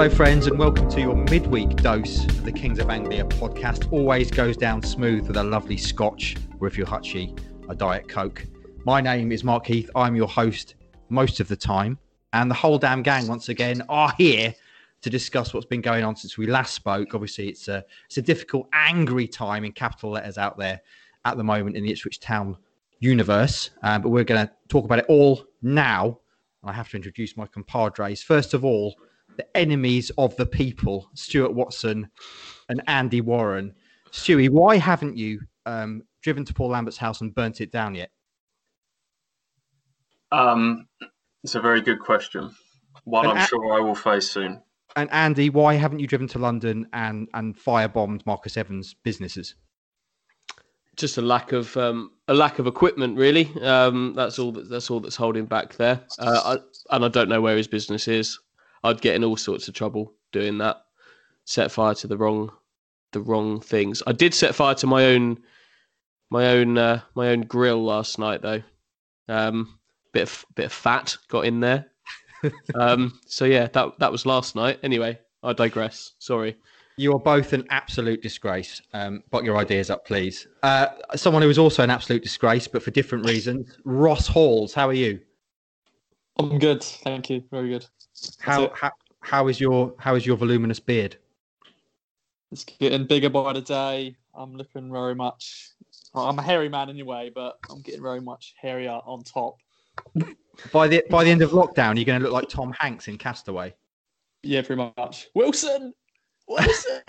Hello, friends, and welcome to your midweek dose of the Kings of Anglia podcast. Always goes down smooth with a lovely scotch, or if you're Hutchie, a Diet Coke. My name is Mark Heath. I'm your host most of the time, and the whole damn gang once again are here to discuss what's been going on since we last spoke. Obviously, it's a it's a difficult, angry time in capital letters out there at the moment in the Ipswich Town universe, um, but we're going to talk about it all now. And I have to introduce my compadres. First of all, the enemies of the people, Stuart Watson and Andy Warren. Stewie, why haven't you um, driven to Paul Lambert's house and burnt it down yet? Um, it's a very good question. One and I'm a- sure I will face soon. And Andy, why haven't you driven to London and and firebombed Marcus Evans' businesses? Just a lack of um, a lack of equipment, really. Um, that's all. That, that's all that's holding back there. Uh, I, and I don't know where his business is. I'd get in all sorts of trouble doing that. Set fire to the wrong, the wrong things. I did set fire to my own, my own, uh, my own grill last night though. Um, bit of bit of fat got in there. um, so yeah, that that was last night. Anyway, I digress. Sorry. You are both an absolute disgrace. Um, but your ideas up, please. Uh, someone who is also an absolute disgrace, but for different reasons. Ross Halls, how are you? I'm good, thank you. Very good. How, how how is your how is your voluminous beard? It's getting bigger by the day. I'm looking very much. I'm a hairy man anyway, but I'm getting very much hairier on top. by the by the end of lockdown, you're going to look like Tom Hanks in Castaway. Yeah, pretty much. Wilson, Wilson.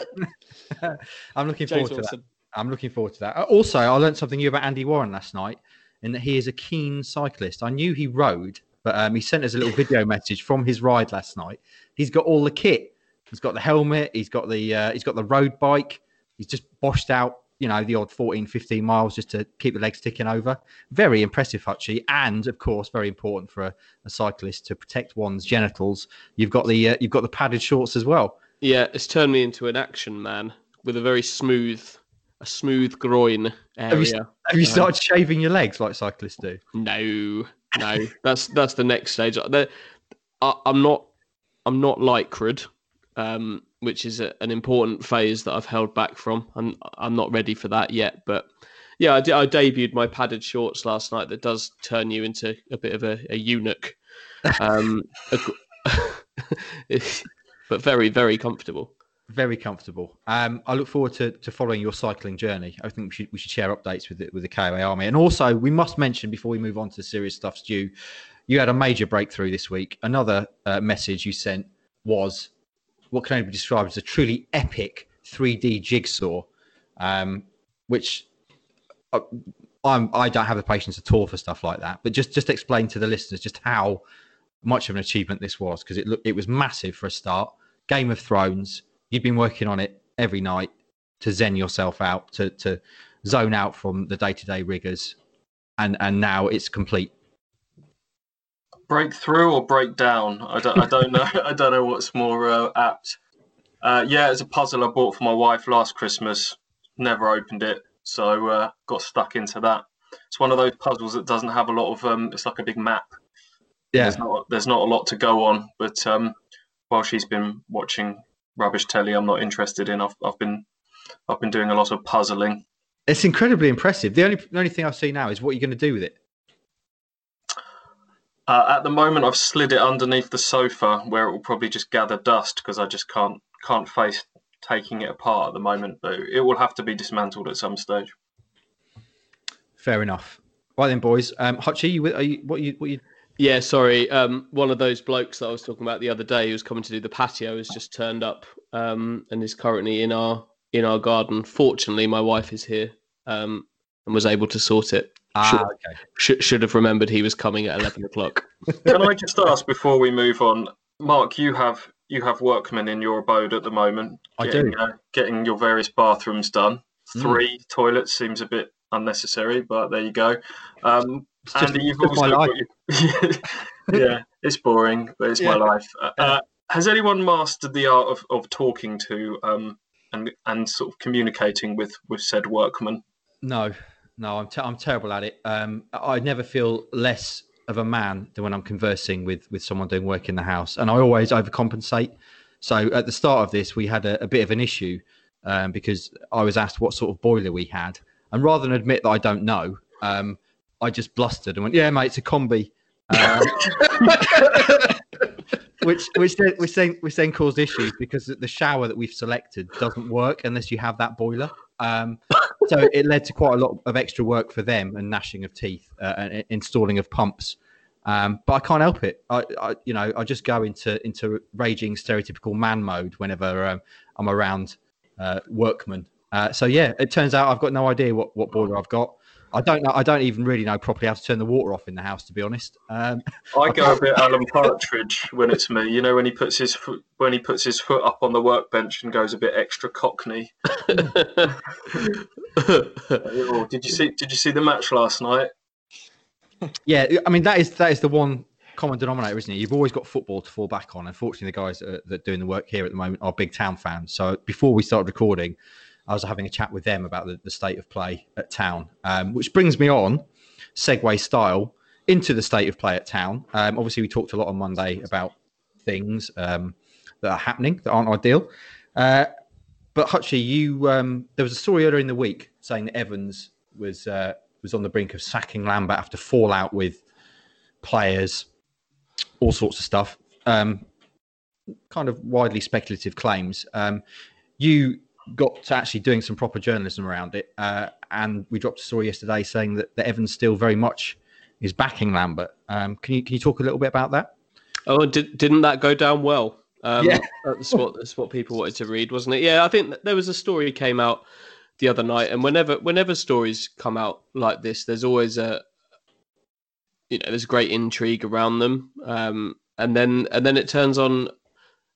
I'm looking James forward Wilson. to that. I'm looking forward to that. Uh, also, I learned something new about Andy Warren last night, in that he is a keen cyclist. I knew he rode, but um, he sent us a little video message from his ride last night. He's got all the kit. He's got the helmet. He's got the uh, he's got the road bike. He's just boshed out, you know, the odd 14, 15 miles just to keep the legs ticking over. Very impressive, Hutchie. And of course, very important for a, a cyclist to protect one's genitals. You've got the uh, you've got the padded shorts as well. Yeah, it's turned me into an action man with a very smooth a smooth groin area. Have you, have you started shaving your legs like cyclists do? No, no. that's that's the next stage. I, am not I'm not lycra'd, um, which is a, an important phase that I've held back from. I'm I'm not ready for that yet, but yeah, I, I debuted my padded shorts last night. That does turn you into a bit of a, a eunuch, um, but very very comfortable very comfortable. Um, I look forward to, to following your cycling journey. I think we should we should share updates with the, with the KOA Army, and also we must mention before we move on to serious stuff, Stu, you had a major breakthrough this week. Another uh, message you sent was what can only be described as a truly epic 3D jigsaw, um, which uh, I'm I don't have the patience at all for stuff like that. But just just explain to the listeners just how much of an achievement this was because it looked it was massive for a start. Game of Thrones you've been working on it every night to zen yourself out, to to zone out from the day to day rigors, and and now it's complete. Break through or break down? I don't I don't know I don't know what's more uh, apt. Uh, yeah, it's a puzzle I bought for my wife last Christmas. Never opened it, so uh, got stuck into that. It's one of those puzzles that doesn't have a lot of. Um, it's like a big map. Yeah, there's not there's not a lot to go on. But um, while she's been watching rubbish telly I'm not interested in. I've, I've been I've been doing a lot of puzzling. It's incredibly impressive. The only the only thing I see now is what you're going to do with it. Uh, at the moment, I've slid it underneath the sofa where it will probably just gather dust because I just can't can't face taking it apart at the moment. But it will have to be dismantled at some stage. Fair enough. Right then, boys. Um, Hutchie, you, are you, what you what you yeah, sorry. Um, one of those blokes that I was talking about the other day who was coming to do the patio has just turned up um, and is currently in our in our garden. Fortunately, my wife is here um, and was able to sort it. Ah, should, okay. Should, should have remembered he was coming at eleven o'clock. Can I just ask before we move on, Mark? You have you have workmen in your abode at the moment. Getting, I do. Uh, getting your various bathrooms done. Hmm. Three mm. toilets seems a bit unnecessary, but there you go. Um, it's just, Andy, you've also got yeah, it's boring, but it's yeah. my life. Uh, uh, has anyone mastered the art of, of talking to um, and and sort of communicating with with said workman? No, no, I'm te- I'm terrible at it. Um, I never feel less of a man than when I'm conversing with with someone doing work in the house, and I always overcompensate. So at the start of this, we had a, a bit of an issue um, because I was asked what sort of boiler we had, and rather than admit that I don't know, um, I just blustered and went, "Yeah, mate, it's a combi." Um, which which then, which then which then caused issues because the shower that we've selected doesn't work unless you have that boiler. Um, so it led to quite a lot of extra work for them and gnashing of teeth uh, and installing of pumps. Um, but I can't help it. I, I, you know, I just go into into raging stereotypical man mode whenever um, I'm around uh, workmen. Uh, so yeah, it turns out I've got no idea what, what boiler I've got. I don't know. I don't even really know properly how to turn the water off in the house, to be honest. Um, I go a bit Alan Partridge when it's me. You know, when he puts his foot when he puts his foot up on the workbench and goes a bit extra cockney. oh, did you see? Did you see the match last night? Yeah, I mean that is that is the one common denominator, isn't it? You've always got football to fall back on. Unfortunately, the guys that are, that are doing the work here at the moment are big town fans. So before we started recording, I was having a chat with them about the, the state of play at town, um, which brings me on, segue style, into the state of play at town. Um, obviously, we talked a lot on Monday about things um, that are happening that aren't ideal. Uh, but Hutchie, you um, there was a story earlier in the week saying that Evans was uh, was on the brink of sacking Lambert after fallout with players, all sorts of stuff. Um, kind of widely speculative claims. Um, you got to actually doing some proper journalism around it. Uh, and we dropped a story yesterday saying that, that Evans still very much is backing Lambert. Um, can you can you talk a little bit about that? Oh, did, didn't that go down well? Um, yeah, that's what that's what people wanted to read, wasn't it? Yeah, I think there was a story came out the other night, and whenever whenever stories come out like this, there's always a you know there's great intrigue around them, um, and then and then it turns on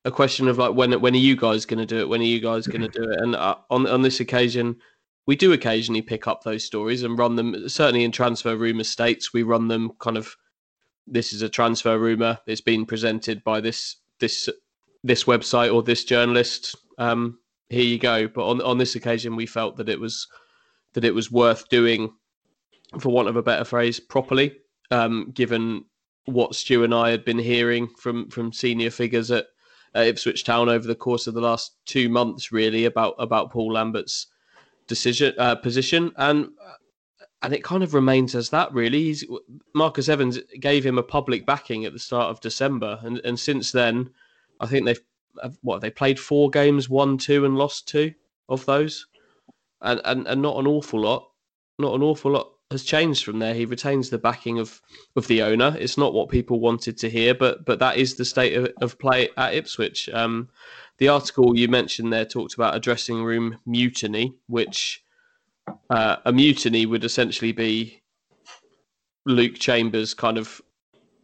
a question of like when when are you guys going to do it? When are you guys going to do it? And uh, on on this occasion, we do occasionally pick up those stories and run them. Certainly in transfer rumor states, we run them kind of. This is a transfer rumor. It's been presented by this this this website or this journalist. Um, here you go. But on on this occasion, we felt that it was that it was worth doing, for want of a better phrase, properly. Um, given what Stu and I had been hearing from from senior figures at at Ipswich Town over the course of the last two months, really about about Paul Lambert's decision uh, position, and and it kind of remains as that. Really, He's, Marcus Evans gave him a public backing at the start of December, and and since then, I think they've what they played four games, won two, and lost two of those, and and and not an awful lot, not an awful lot has changed from there. He retains the backing of of the owner. It's not what people wanted to hear, but but that is the state of, of play at Ipswich. Um, the article you mentioned there talked about a dressing room mutiny, which uh, a mutiny would essentially be Luke Chambers kind of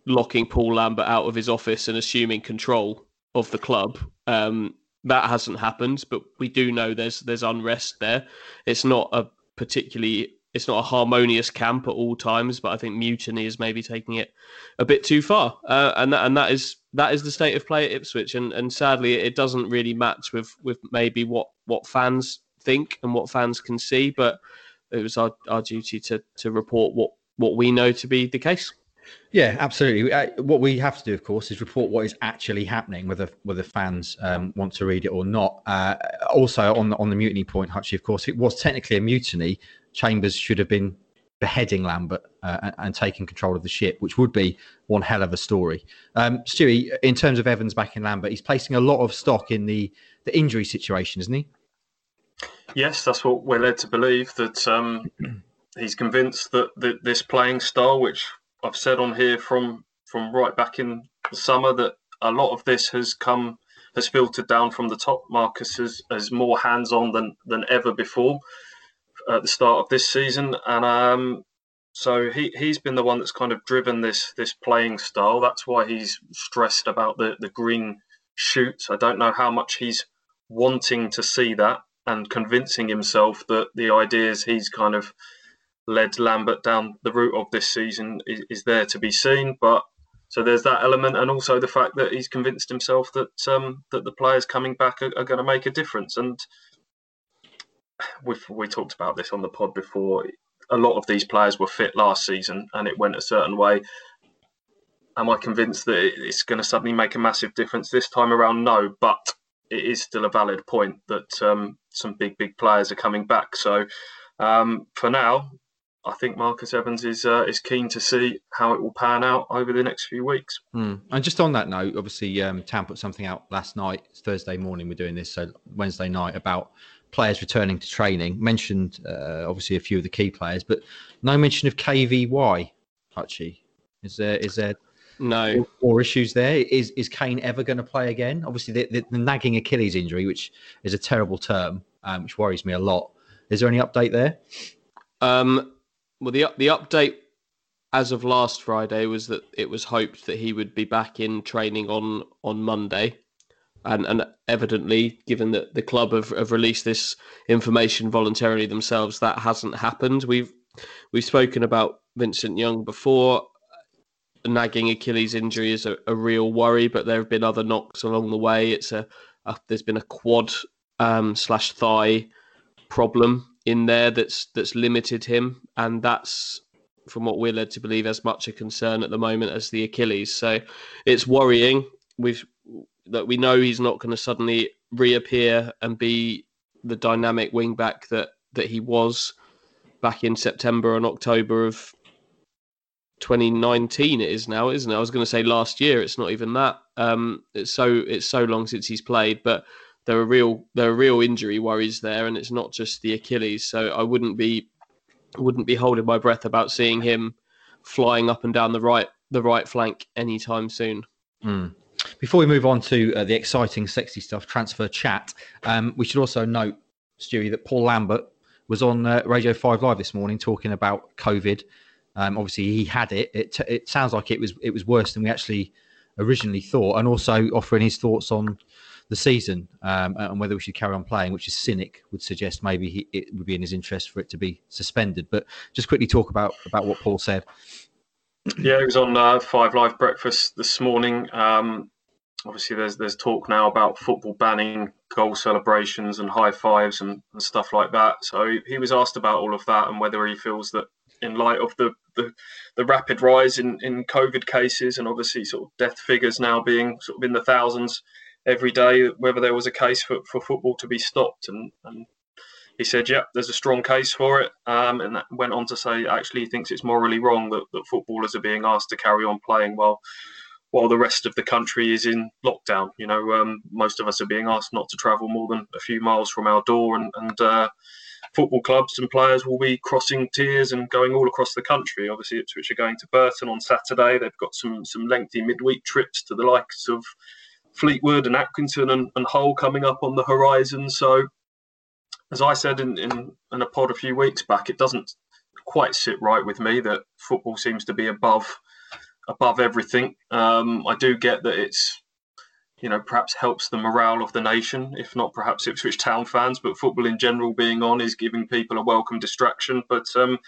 locking Paul Lambert out of his office and assuming control of the club. Um, that hasn't happened, but we do know there's there's unrest there. It's not a particularly it's not a harmonious camp at all times, but I think mutiny is maybe taking it a bit too far, uh, and that, and that is that is the state of play at Ipswich, and and sadly it doesn't really match with with maybe what what fans think and what fans can see, but it was our, our duty to to report what what we know to be the case. Yeah, absolutely. Uh, what we have to do, of course, is report what is actually happening, whether whether fans um, want to read it or not. Uh, also, on the on the mutiny point, Hutchie, of course, it was technically a mutiny, Chambers should have been beheading Lambert uh, and, and, taking control of the ship, which would be one hell of a story. Um, Stewie, in terms of Evans backing Lambert, he's placing a lot of stock in the, the injury situation, isn't he? Yes, that's what we're led to believe. That um, he's convinced that, that this playing style, which I've said on here from from right back in the summer, that a lot of this has come has filtered down from the top. Marcus is, is more hands on than than ever before at the start of this season, and um, so he he's been the one that's kind of driven this this playing style. That's why he's stressed about the the green shoots. I don't know how much he's wanting to see that and convincing himself that the ideas he's kind of led Lambert down the route of this season is, is there to be seen. But so there's that element, and also the fact that he's convinced himself that um, that the players coming back are, are going to make a difference. And we we talked about this on the pod before. A lot of these players were fit last season, and it went a certain way. am I convinced that it's going to suddenly make a massive difference this time around? No, but it is still a valid point that um, some big, big players are coming back. So um, for now, I think Marcus Evans is uh, is keen to see how it will pan out over the next few weeks. Mm. And just on that note, obviously, um, Tam put something out last night. Thursday morning. We're doing this, so Wednesday night about players returning to training. Mentioned uh, obviously a few of the key players, but no mention of KVY. Hutchie, is there is there no more issues there? Is is Kane ever going to play again? Obviously, the, the, the, nagging Achilles injury, which is a terrible term, um, which worries me a lot. Is there any update there? Um, well, the the update as of last Friday was that it was hoped that he would be back in training on on Monday, and and evidently, given that the club have, have released this information voluntarily themselves, that hasn't happened. We've we've spoken about Vincent Young before. A nagging Achilles injury is a, a, real worry, but there have been other knocks along the way. It's a, a there's been a quad um, slash thigh problem in there that's that's limited him, and that's from what we're led to believe as much a concern at the moment as the Achilles. So it's worrying. We've that we know he's not going to suddenly reappear and be the dynamic wing back that that he was back in September and October of 2019 it is now isn't it i was going to say last year it's not even that um it's so it's so long since he's played but there are real there are real injury worries there, and it's not just the Achilles. So I wouldn't be wouldn't be holding my breath about seeing him flying up and down the right the right flank anytime soon. Mm. Before we move on to uh, the exciting, sexy stuff, transfer chat, um, we should also note, Stewie, that Paul Lambert was on uh, Radio Five Live this morning talking about COVID. Um, obviously, he had it. It, it sounds like it was it was worse than we actually originally thought, and also offering his thoughts on the season um, and whether we should carry on playing, which is cynic would suggest maybe he, it would be in his interest for it to be suspended. But just quickly talk about about what Paul said. Yeah, he was on uh, Five Live Breakfast this morning. Um, obviously, there's there's talk now about football banning goal celebrations and high fives and, and stuff like that. So he, was asked about all of that and whether he feels that in light of the, the, the, rapid rise in, in COVID cases and obviously sort of death figures now being sort of in the thousands, every day whether there was a case for, for football to be stopped. And, and he said, "Yep, there's a strong case for it." Um, and went on to say, actually, he thinks it's morally wrong that, that footballers are being asked to carry on playing while while the rest of the country is in lockdown. You know, um, most of us are being asked not to travel more than a few miles from our door, and, and uh, football clubs and players will be crossing tiers and going all across the country. Obviously, Ipswich are going to Burton on Saturday. They've got some some lengthy midweek trips to the likes of Fleetwood and Accrington and, and Hull coming up on the horizon. So, as I said in, in, in a pod a few weeks back, it doesn't quite sit right with me that football seems to be above above everything. Um, I do get that it's you know perhaps helps the morale of the nation, if not perhaps Ipswich Town fans, but football in general being on is giving people a welcome distraction. But um,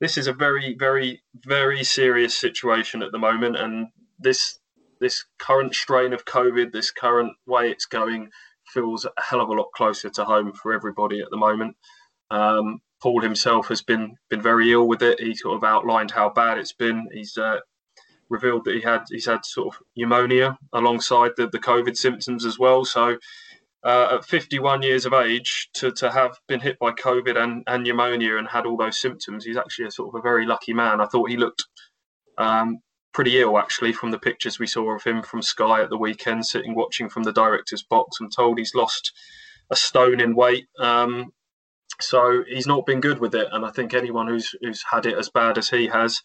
this is a very, very, very serious situation at the moment, and this this current strain of COVID, this current way it's going, feels a hell of a lot closer to home for everybody at the moment. Um, Paul himself has been been very ill with it. He sort of outlined how bad it's been. He's uh, revealed that he had he's had sort of pneumonia alongside the, the COVID symptoms as well. So uh, at 51 years of age, to, to have been hit by COVID and, and pneumonia and had all those symptoms, he's actually a sort of a very lucky man. I thought he looked um, pretty ill actually from the pictures we saw of him from Sky at the weekend, sitting watching from the director's box. I'm told he's lost a stone in weight. Um, so he's not been good with it, and I think anyone who's who's had it as bad as he has,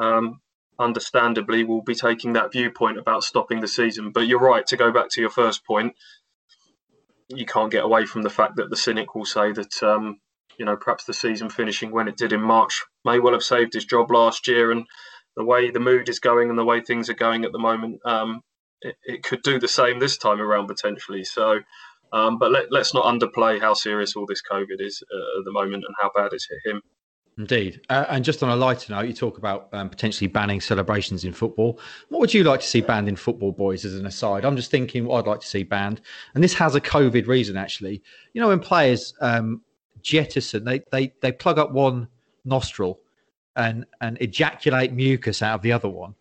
um, understandably, will be taking that viewpoint about stopping the season. But you're right to go back to your first point. You can't get away from the fact that the cynic will say that um, you know perhaps the season finishing when it did in March may well have saved his job last year and the way the mood is going and the way things are going at the moment, um, it, it, could do the same this time around potentially. So, um, but let, us not underplay how serious all this COVID is uh, at the moment and how bad it's hit him. Indeed. Uh, and just on a lighter note, you talk about um, potentially banning celebrations in football. What would you like to see banned in football, boys, as an aside? I'm just thinking what I'd like to see banned. And this has a COVID reason, actually. You know, when players um, jettison, they, they, they plug up one nostril and and ejaculate mucus out of the other one.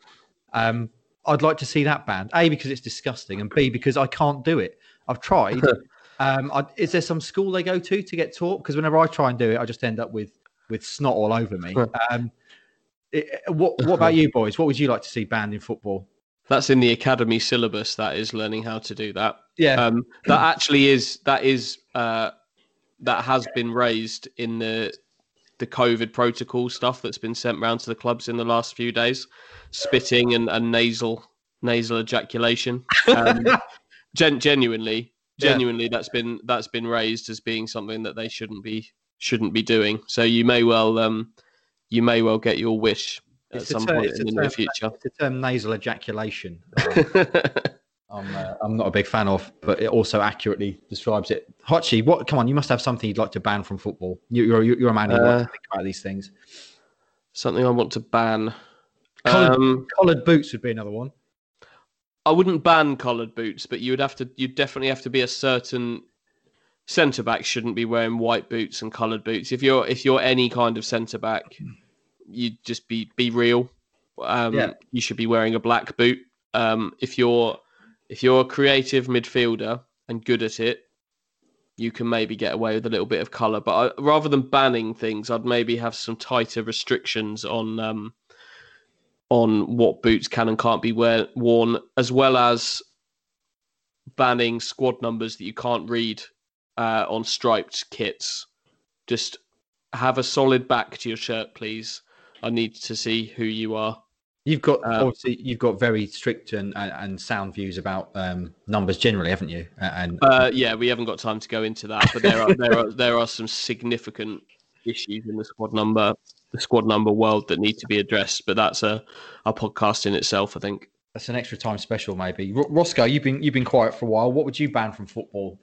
Um, I'd like to see that banned. A because it's disgusting, and B because I can't do it. I've tried. um, I, is there some school they go to to get taught? Because whenever I try and do it, I just end up with with snot all over me. Um, it, what What about you boys? What would you like to see banned in football? That's in the academy syllabus. That is learning how to do that. Yeah, Um, that actually is that is uh, that has been raised in the the COVID protocol stuff that's been sent round to the clubs in the last few days. Spitting and, and nasal nasal ejaculation. Um, gen- genuinely, Yeah. genuinely, that's been that's been raised as being something that they shouldn't be shouldn't be doing. So you may well um, you may well get your wish at It's a some term- point in a the near future. it's the term nasal ejaculation. I'm uh, I'm not a big fan of, but it also accurately describes it. Hutchie, what? Come on, you must have something you'd like to ban from football. You, you're you're a man who likes Uh, to think about these things. Something I want to ban. Collared, Um, collared boots would be another one. I wouldn't ban collared boots, but you would have to. You'd definitely have to be a certain centre back shouldn't be wearing white boots and coloured boots. If you're if you're any kind of centre back, you just be be real. Um, Yeah. You should be wearing a black boot. Um, if you're if you're a creative midfielder and good at it, you can maybe get away with a little bit of colour. But I, rather than banning things, I'd maybe have some tighter restrictions on um, on what boots can and can't be wear, worn, as well as banning squad numbers that you can't read uh, on striped kits. Just have a solid back to your shirt, please. I need to see who you are. You've got Um, obviously you've got very strict and, and, and sound views about um, numbers generally, haven't you? And Uh, yeah, we haven't got time to go into that, but there are there are there are some significant issues in the squad number the squad number world that need to be addressed. But that's a a podcast in itself, I think. that's an extra time special, maybe. Ro- Roscoe, you've been you've been quiet for a while. What would you ban from football?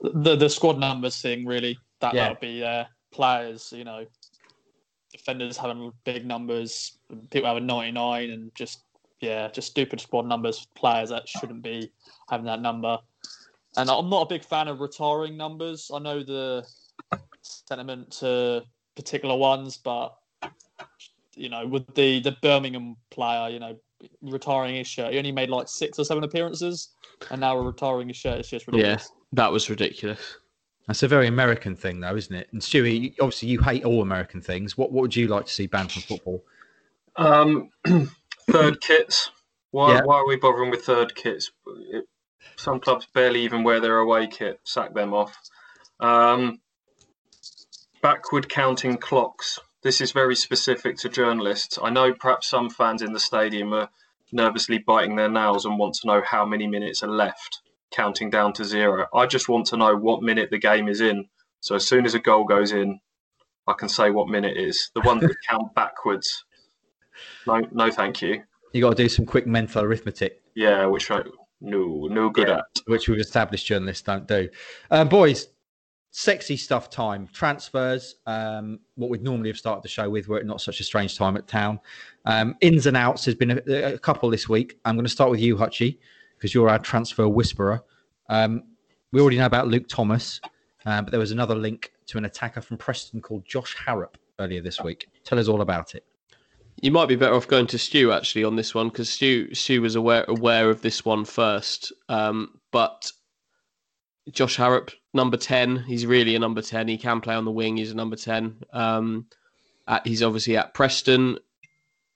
the the squad numbers thing really that Yeah. that would be uh, players you know defenders having big numbers people having 99 and just yeah just stupid squad numbers players that shouldn't be having that number. And i'm not a big fan of retiring numbers. I know the sentiment to particular ones but you know with the the birmingham player you know retiring his shirt he only made like six or seven appearances and now we're retiring his shirt. It's just ridiculous. Yeah, That was ridiculous. That's a very American thing, though, isn't it? And Stewie, obviously, you hate all American things. What what would you like to see banned from football? Um, third kits. Why, Yeah. why are we bothering with third kits? Some clubs barely even wear their away kit. Sack them off. Um, backward counting clocks. This is very specific to journalists. I know perhaps some fans in the stadium are nervously biting their nails and want to know how many minutes are left, counting down to zero. I just want to know what minute the game is in. So as soon as a goal goes in, I can say what minute it is. The ones that count backwards, no, no, thank you. You got to do some quick mental arithmetic, Yeah, which I no, no good Yeah. at. which we've established journalists don't do. Um, boys, sexy stuff time. Transfers. Um, what we'd normally have started the show with, were it not such a strange time at town. Um, ins and outs. There's been a, a couple this week. I'm going to start with you, Hutchie, because you're our transfer whisperer. Um, we already know about Luke Thomas, um, but there was another link to an attacker from Preston called Josh Harrop earlier this week. Tell us all about it. You might be better off going to Stu actually on this one because Stu Stu was aware aware of this one first. Um, but Josh Harrop, number ten, he's really a number ten. He can play on the wing. He's a number ten. Um, at, he's obviously at Preston.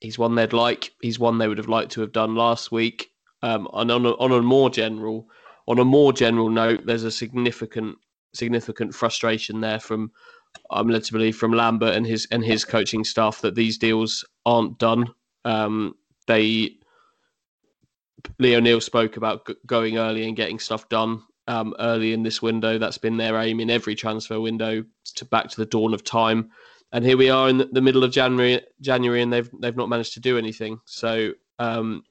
He's one they'd like. He's one they would have liked to have done last week. Um, and on a, on a more general on a more general note, there's a significant significant frustration there from I'm led to believe from Lambert and his and his coaching staff that these deals aren't done. Um, they Leo Neal spoke about g- going early and getting stuff done um, early in this window. That's been their aim in every transfer window to back to the dawn of time. And here we are in the- middle of January, January, and they've they've not managed to do anything. So, um,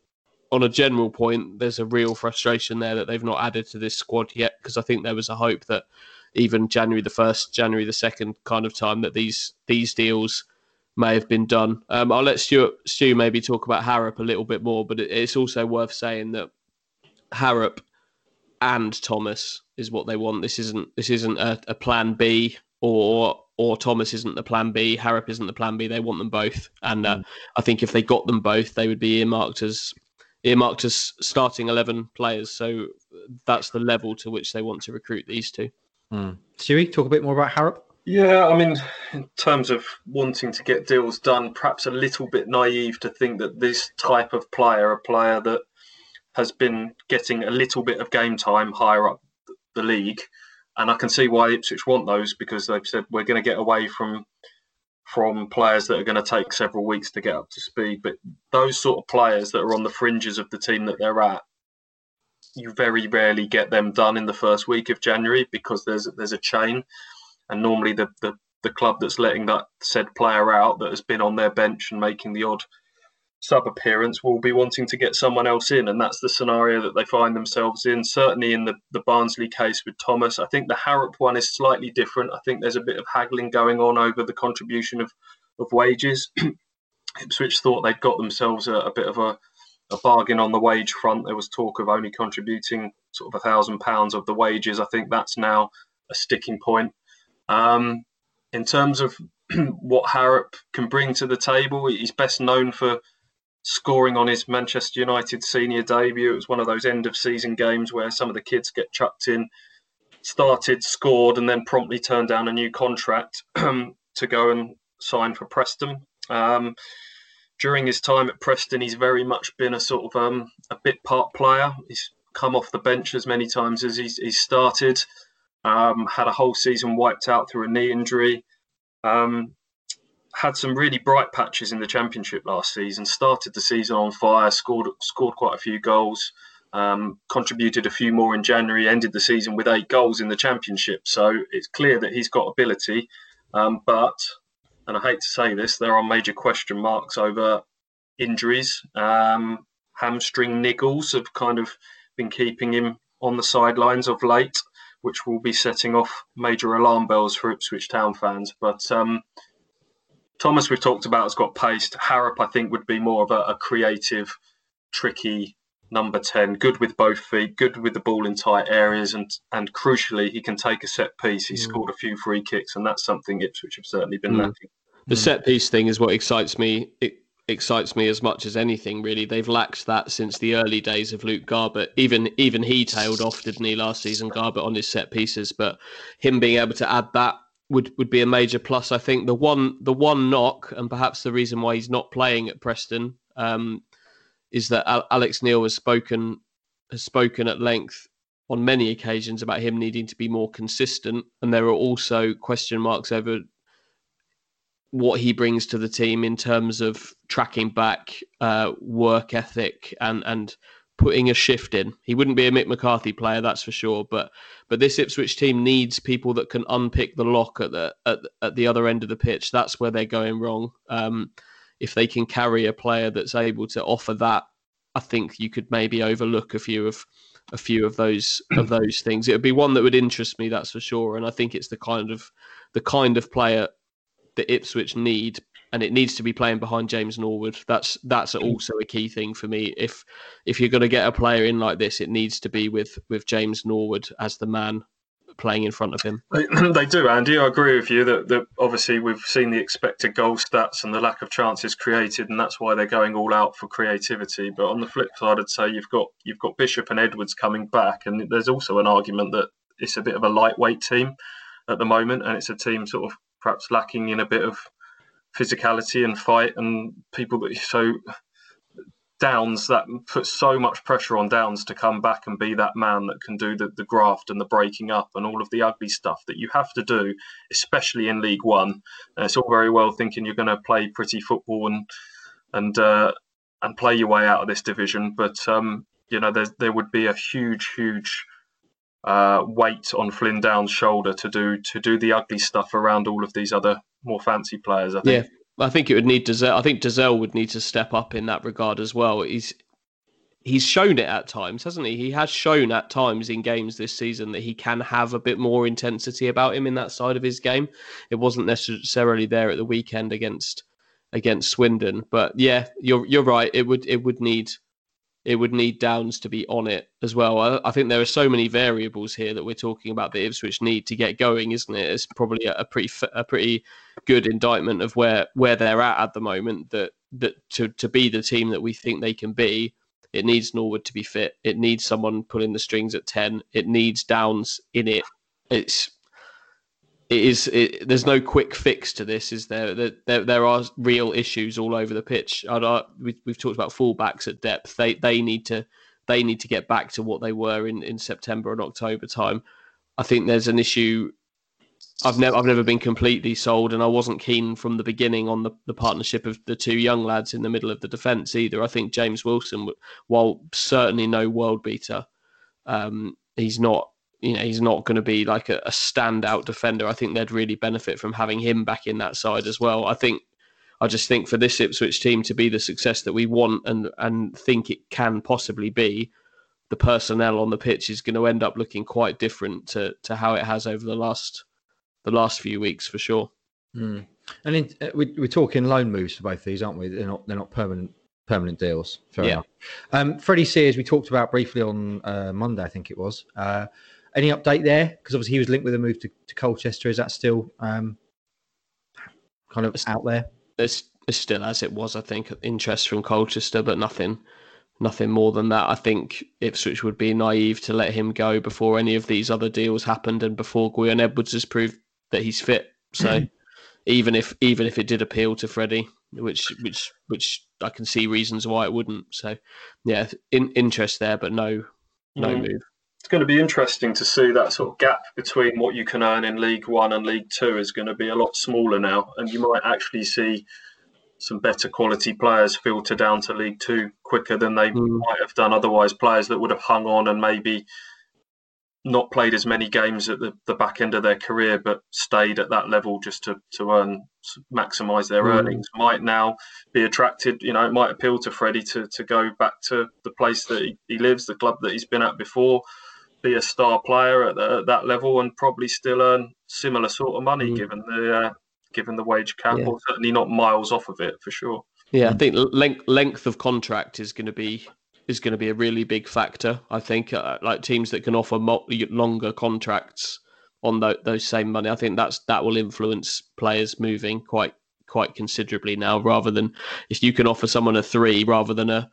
on a general point, there's a real frustration there that they've not added to this squad yet. Because I think there was a hope that even January the first, January the second kind of time that these these deals may have been done. Um, I'll let Stuart Stu maybe talk about Harrop a little bit more, but it, it's also worth saying that Harrop and Thomas is what they want. This isn't this isn't a, a plan B or or Thomas isn't the plan B, Harrop isn't the plan B. They want them both, and uh, mm. I think if they got them both, they would be earmarked as earmarked as starting eleven players. So that's the level to which they want to recruit these two. Mm. Stewie, talk a bit more about Harrop. Yeah, I mean, in terms of wanting to get deals done, perhaps a little bit naive to think that this type of player, a player that has been getting a little bit of game time higher up the league, and I can see why Ipswich want those because they've said we're going to get away from from players that are going to take several weeks to get up to speed. But those sort of players that are on the fringes of the team that they're at, you very rarely get them done in the first week of January because there's there's a chain and normally the, the, the club that's letting that said player out that has been on their bench and making the odd sub appearance will be wanting to get someone else in, and that's the scenario that they find themselves in. Certainly in the, the Barnsley case with Thomas, I think the Harrop one is slightly different. I think there's a bit of haggling going on over the contribution of, of wages. Ipswich thought they'd got themselves a, a bit of a, a bargain on the wage front. There was talk of only contributing sort of a thousand pounds of the wages. I think that's now a sticking point. Um, in terms of what Harrop can bring to the table, he's best known for scoring on his Manchester United senior debut. It was one of those end of season games where some of the kids get chucked in, started, scored, and then promptly turned down a new contract to go and sign for Preston. Um, during his time at Preston, he's very much been a sort of um, a bit part player. He's come off the bench as many times as he's, he's started. Um, had a whole season wiped out through a knee injury. Um, had some really bright patches in the championship last season. Started the season on fire. Scored scored quite a few goals. Um, contributed a few more in January. Ended the season with eight goals in the championship. So it's clear that he's got ability. Um, but and I hate to say this, there are major question marks over injuries. Um, hamstring niggles have kind of been keeping him on the sidelines of late which will be setting off major alarm bells for Ipswich Town fans. But um, Thomas, we've talked about, has got pace. Harrop, I think, would be more of a, a creative, tricky number 10, good with both feet, good with the ball in tight areas, and and crucially, he can take a set piece. He mm. scored a few free kicks, and that's something Ipswich have certainly been mm. lacking. The set piece thing is what excites me. It excites me as much as anything really they've lacked that since the early days of luke garbutt even even he tailed off didn't he last season garbutt on his set pieces but him being able to add that would would be a major plus. I think the one the one knock and perhaps the reason why he's not playing at preston um, is that alex neil has spoken has spoken at length on many occasions about him needing to be more consistent. And there are also question marks over what he brings to the team in terms of tracking back, uh, work ethic, and and putting a shift in. He wouldn't be a Mick McCarthy player, that's for sure. But but this Ipswich team needs people that can unpick the lock at the at, at the other end of the pitch. That's where they're going wrong. Um, if they can carry a player that's able to offer that, I think you could maybe overlook a few of a few of those of those things. It would be one that would interest me, that's for sure. And I think it's the kind of the kind of player that Ipswich need, and it needs to be playing behind James Norwood. That's that's mm. also a key thing for me. If if you're going to get a player in like this, it needs to be with with James Norwood as the man playing in front of him. They, they do, Andy. I agree with you that, that obviously we've seen the expected goal stats and the lack of chances created, and that's why they're going all out for creativity. But on the flip side, I'd say you've got you've got Bishop and Edwards coming back, and there's also an argument that it's a bit of a lightweight team at the moment, and it's a team sort of perhaps lacking in a bit of physicality and fight and people that so Downs that puts so much pressure on Downs to come back and be that man that can do the, the graft and the breaking up and all of the ugly stuff that you have to do, especially in League One. And it's all very well thinking you're going to play pretty football and and uh, and play your way out of this division, but um, you know there there would be a huge, huge uh, weight on Flynn Downs' shoulder to do to do the ugly stuff around all of these other more fancy players. I think. Yeah, I think it would need Dozzell. I think Dozzell would need to step up in that regard as well. He's he's shown it at times, hasn't he? He has shown at times in games this season that he can have a bit more intensity about him in that side of his game. It wasn't necessarily there at the weekend against against Swindon, but yeah, you're you're right. It would it would need it would need Downs to be on it as well. I, I, think there are so many variables here that we're talking about the Ipswich need to get going, isn't it? It's probably a, a pretty a pretty good indictment of where where they're at at the moment. That that to to be the team that we think they can be, it needs Norwood to be fit. It needs someone pulling the strings at ten. It needs Downs in it. It's it is it, there's no quick fix to this is there? There, there are real issues all over the pitch. I, we, we've talked about fullbacks at depth. They they need to they need to get back to what they were in, in September and October time. I think there's an issue. I've never I've never been completely sold and I wasn't keen from the beginning on the, the partnership of the two young lads in the middle of the defence either. I think James Wilson while certainly no world beater um, he's not you know he's not going to be like a, a, standout defender. I think they'd really benefit from having him back in that side as well. I think I just think for this Ipswich team to be the success that we want and and think it can possibly be, the personnel on the pitch is going to end up looking quite different to to how it has over the last the last few weeks for sure. Mm. And in, uh, we, we're talking loan moves for both these, aren't we? They're not they're not permanent permanent deals. Fair yeah. enough. Um, Freddie Sears, we talked about briefly on uh, Monday, I think it was. Uh, any update there? Because obviously he was linked with a move to, to Colchester. Is that still um, kind of it's, out there? It's, it's still as it was, I think. Interest from Colchester, but nothing, nothing more than that. I think Ipswich would be naive to let him go before any of these other deals happened and before Gwion Edwards has proved that he's fit. So even if even if it did appeal to Freddie, which which which I can see reasons why it wouldn't. So yeah, in, interest there, but no no mm. move it's going to be interesting to see that sort of gap between what you can earn in League One and League Two is going to be a lot smaller now, and you might actually see some better quality players filter down to League Two quicker than they mm. might have done otherwise. Players that would have hung on and maybe not played as many games at the, the back end of their career, but stayed at that level just to, to earn, maximise their mm. earnings, might now be attracted. You know, it might appeal to Freddie to, to go back to the place that he, he lives, the club that he's been at before, be a star player at, the, at that level and probably still earn similar sort of money mm. given the uh, given the wage cap, yeah. or certainly not miles off of it for sure. Yeah, I think length length of contract is going to be is going to be a really big factor. I think uh, like teams that can offer mo- longer contracts on th- those same money. I think that's that will influence players moving quite quite considerably now. Rather than if you can offer someone a three rather than a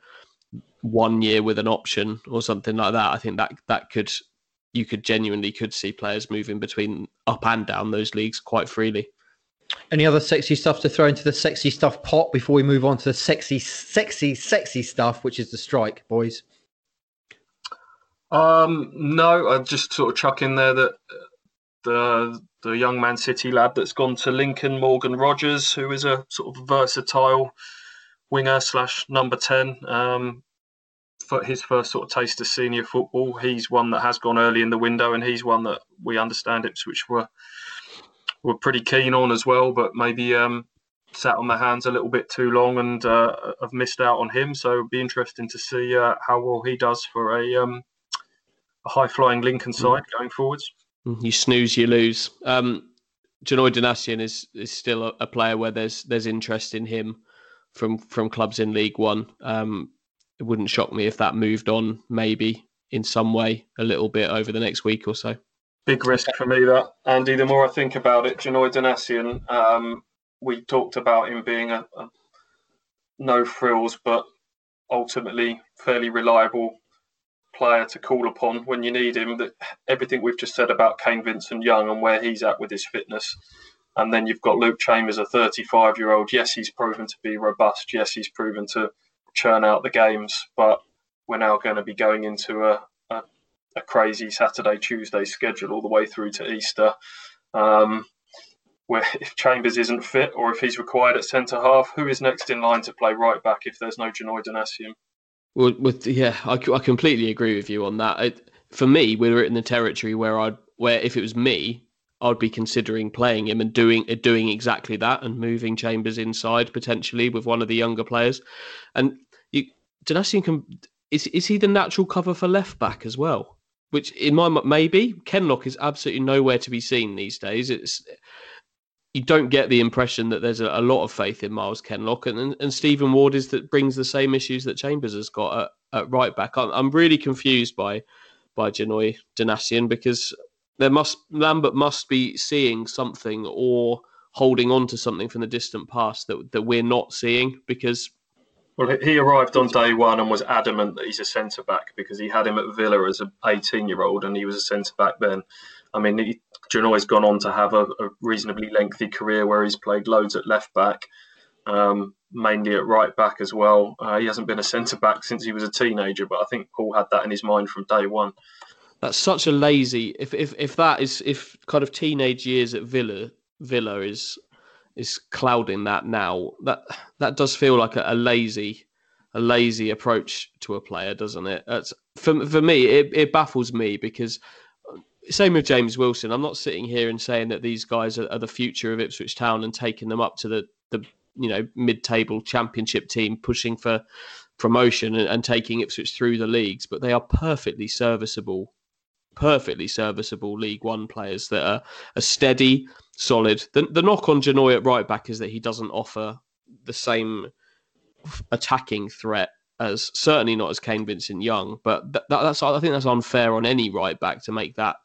one year with an option or something like that. I think that that could you could genuinely could see players moving between up and down those leagues quite freely. Any other sexy stuff to throw into the sexy stuff pot before we move on to the sexy, sexy, sexy stuff, which is the strike, boys? Um, no, I'd just sort of chuck in there that the the young Man City lad that's gone to Lincoln, Morgan Rogers, who is a sort of versatile winger slash number ten. Um, for his first sort of taste of senior football. He's one that has gone early in the window, and he's one that we understand Ipswich were were pretty keen on as well, but maybe um, sat on their hands a little bit too long and uh, have missed out on him. So it'd be interesting to see uh, how well he does for a, um, a high flying Lincoln mm. side mm. going forwards. Mm, you snooze, you lose. Um, Janoi Donacien is is still a, a, player where there's there's interest in him from from clubs in League One. Um, it wouldn't shock me if that moved on maybe in some way a little bit over the next week or so. Big risk for me that Andy. The more I think about it, Janoi Donacien, um, we talked about him being a, a no frills, but ultimately fairly reliable player to call upon when you need him. That everything we've just said about Kane Vincent Young and where he's at with his fitness, and then you've got Luke Chambers, a 35 year old. Yes, he's proven to be robust. Yes, he's proven to churn out the games, but we're now going to be going into a, a, a crazy Saturday, Tuesday schedule all the way through to Easter. Um, where if Chambers isn't fit or if he's required at centre half, who is next in line to play right back if there's no Janoi Donacien? Well, with yeah, I, I completely agree with you on that. It, for me, we were in the territory where I'd where if it was me, I'd be considering playing him and doing uh, doing exactly that and moving Chambers inside potentially with one of the younger players. And you, Donacien can is is he the natural cover for left back as well? Which in my maybe Kenlock is absolutely nowhere to be seen these days. It's you don't get the impression that there's a, a lot of faith in Myles Kenlock, and, and, and Stephen Ward is that brings the same issues that Chambers has got at, at right back. I'm, I'm really confused by by Janoi Donacien because there must Lambert must be seeing something or holding on to something from the distant past that that we're not seeing because well, he arrived on day one and was adamant that he's a centre back because he had him at Villa as an 18 year old and he was a centre back then. I mean, he, Janoi's gone on to have a, a, reasonably lengthy career where he's played loads at left back, um, mainly at right back as well. Uh, he hasn't been a centre back since he was a teenager, but I think Paul had that in his mind from day one. That's such a lazy. If if if that is if kind of teenage years at Villa Villa is is clouding that now. That that does feel like a, a lazy a lazy approach to a player, doesn't it? It's, for for me, it, it baffles me because uh, same with James Wilson. I'm not sitting here and saying that these guys are, are the future of Ipswich Town and taking them up to the the you know mid-table championship team pushing for promotion and, and taking Ipswich through the leagues, but they are perfectly serviceable perfectly serviceable League One players that are, steady, solid. The, the knock on Janoi at right back is that he doesn't offer the same attacking threat as certainly not as Kane Vincent Young, but that, that's I think that's unfair on any right back to make that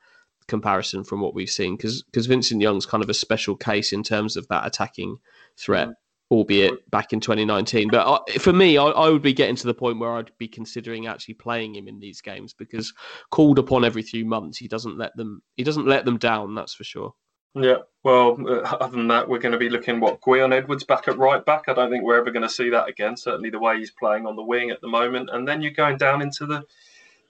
comparison from what we've seen because because Vincent Young's kind of a special case in terms of that attacking threat. Albeit back in 2019. But I, for me, I, I, would be getting to the point where I'd be considering actually playing him in these games because called upon every few months, he doesn't let them he doesn't let them down. That's for sure. Yeah, well, uh, other than that, we're going to be looking what Gwion Edwards back at right back. I don't think we're ever going to see that again. Certainly the way he's playing on the wing at the moment, and then you're going down into the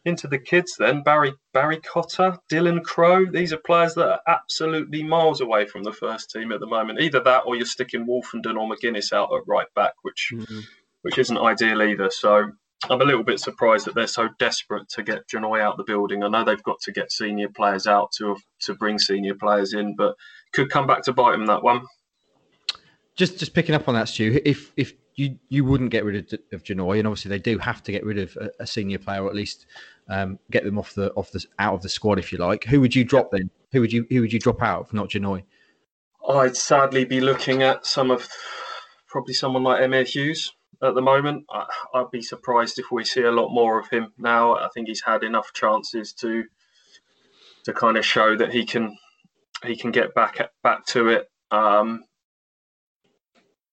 into the kids then Barry Barry Cotter, Dylan Crowe. These are players that are absolutely miles away from the first team at the moment. Either that, or you're sticking Woolfenden or McGuinness out at right back, which mm-hmm. which isn't ideal either. So I'm a little bit surprised that they're so desperate to get Janoi out of the building. I know they've got to get senior players out to to bring senior players in, but could come back to bite them that one. Just just picking up on that, Stu. If if you you wouldn't get rid of, of Janoi, and obviously they do have to get rid of a, a senior player, or at least um, get them off the off the out of the squad if you like. Who would you drop then? Who would you who would you drop out if not Janoi? I'd sadly be looking at some of probably someone like Emyr Huws at the moment. I, would be surprised if we see a lot more of him now. I think he's had enough chances to to kind of show that he can he can get back back to it. Um,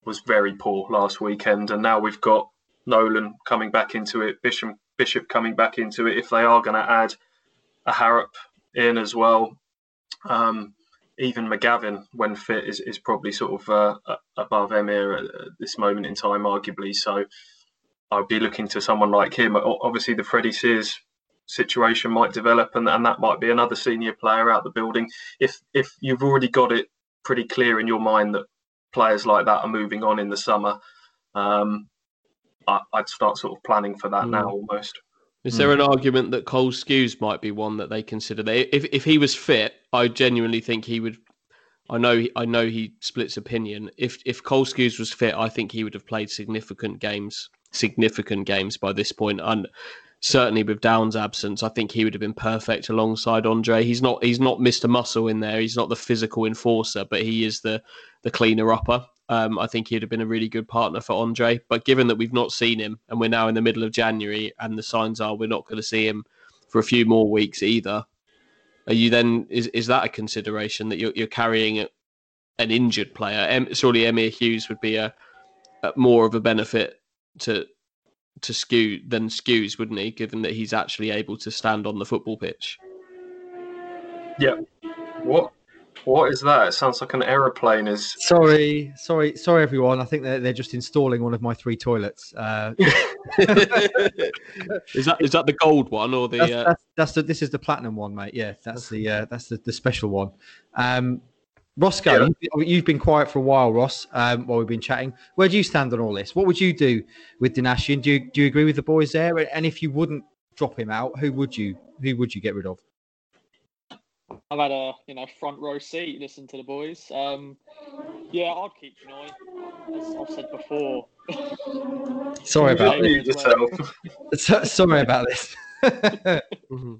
was very poor last weekend, and now we've got Nolan coming back into it, Bishop Bishop coming back into it. If they are going to add a Harrop in as well, um, even McGavin, when fit, is, is probably sort of uh, above Emyr at, this moment in time, arguably. So I'd be looking to someone like him. Obviously, the Freddie Sears situation might develop, and, and that might be another senior player out the building. If if you've already got it pretty clear in your mind that players like that are moving on in the summer, um, I, would start sort of planning for that mm. now almost. Is there hmm. an argument that Cole Skuse might be one that they consider? They, if if he was fit, I genuinely think he would. I know I know he splits opinion. If if Cole Skuse was fit, I think he would have played significant games, significant games by this point. And certainly with Downs' absence, I think he would have been perfect alongside Andre. He's not he's not Mr. Muscle in there. He's not the physical enforcer, but he is the the cleaner upper. Um, I think he'd have been a really good partner for Andre. But given that we've not seen him and we're now in the middle of January and the signs are we're not going to see him for a few more weeks either, are you then is is that a consideration that you're, you're carrying an injured player? surely Emyr Huws would be a, a, more of a benefit to to skew than Skuse, wouldn't he? Given that he's actually able to stand on the football pitch. Yeah. What what is that? It sounds like an aeroplane is. Sorry, sorry, sorry, everyone. I think they're, they're just installing one of my three toilets. Uh... is that is that the gold one or the? That's, uh... that's, that's, the this is the platinum one, mate. Yeah, that's the uh, that's the, the special one. Um, Roscoe, yeah. you've been quiet for a while, Ross. Um, while we've been chatting, where do you stand on all this? What would you do with Donacien? Do you do you agree with the boys there? And if you wouldn't drop him out, who would you who would you get rid of? I've had a you know front row seat, listen to the boys. Um, yeah, I'd keep Janoi, as I've said before. Sorry about this. sorry about this. mm-hmm.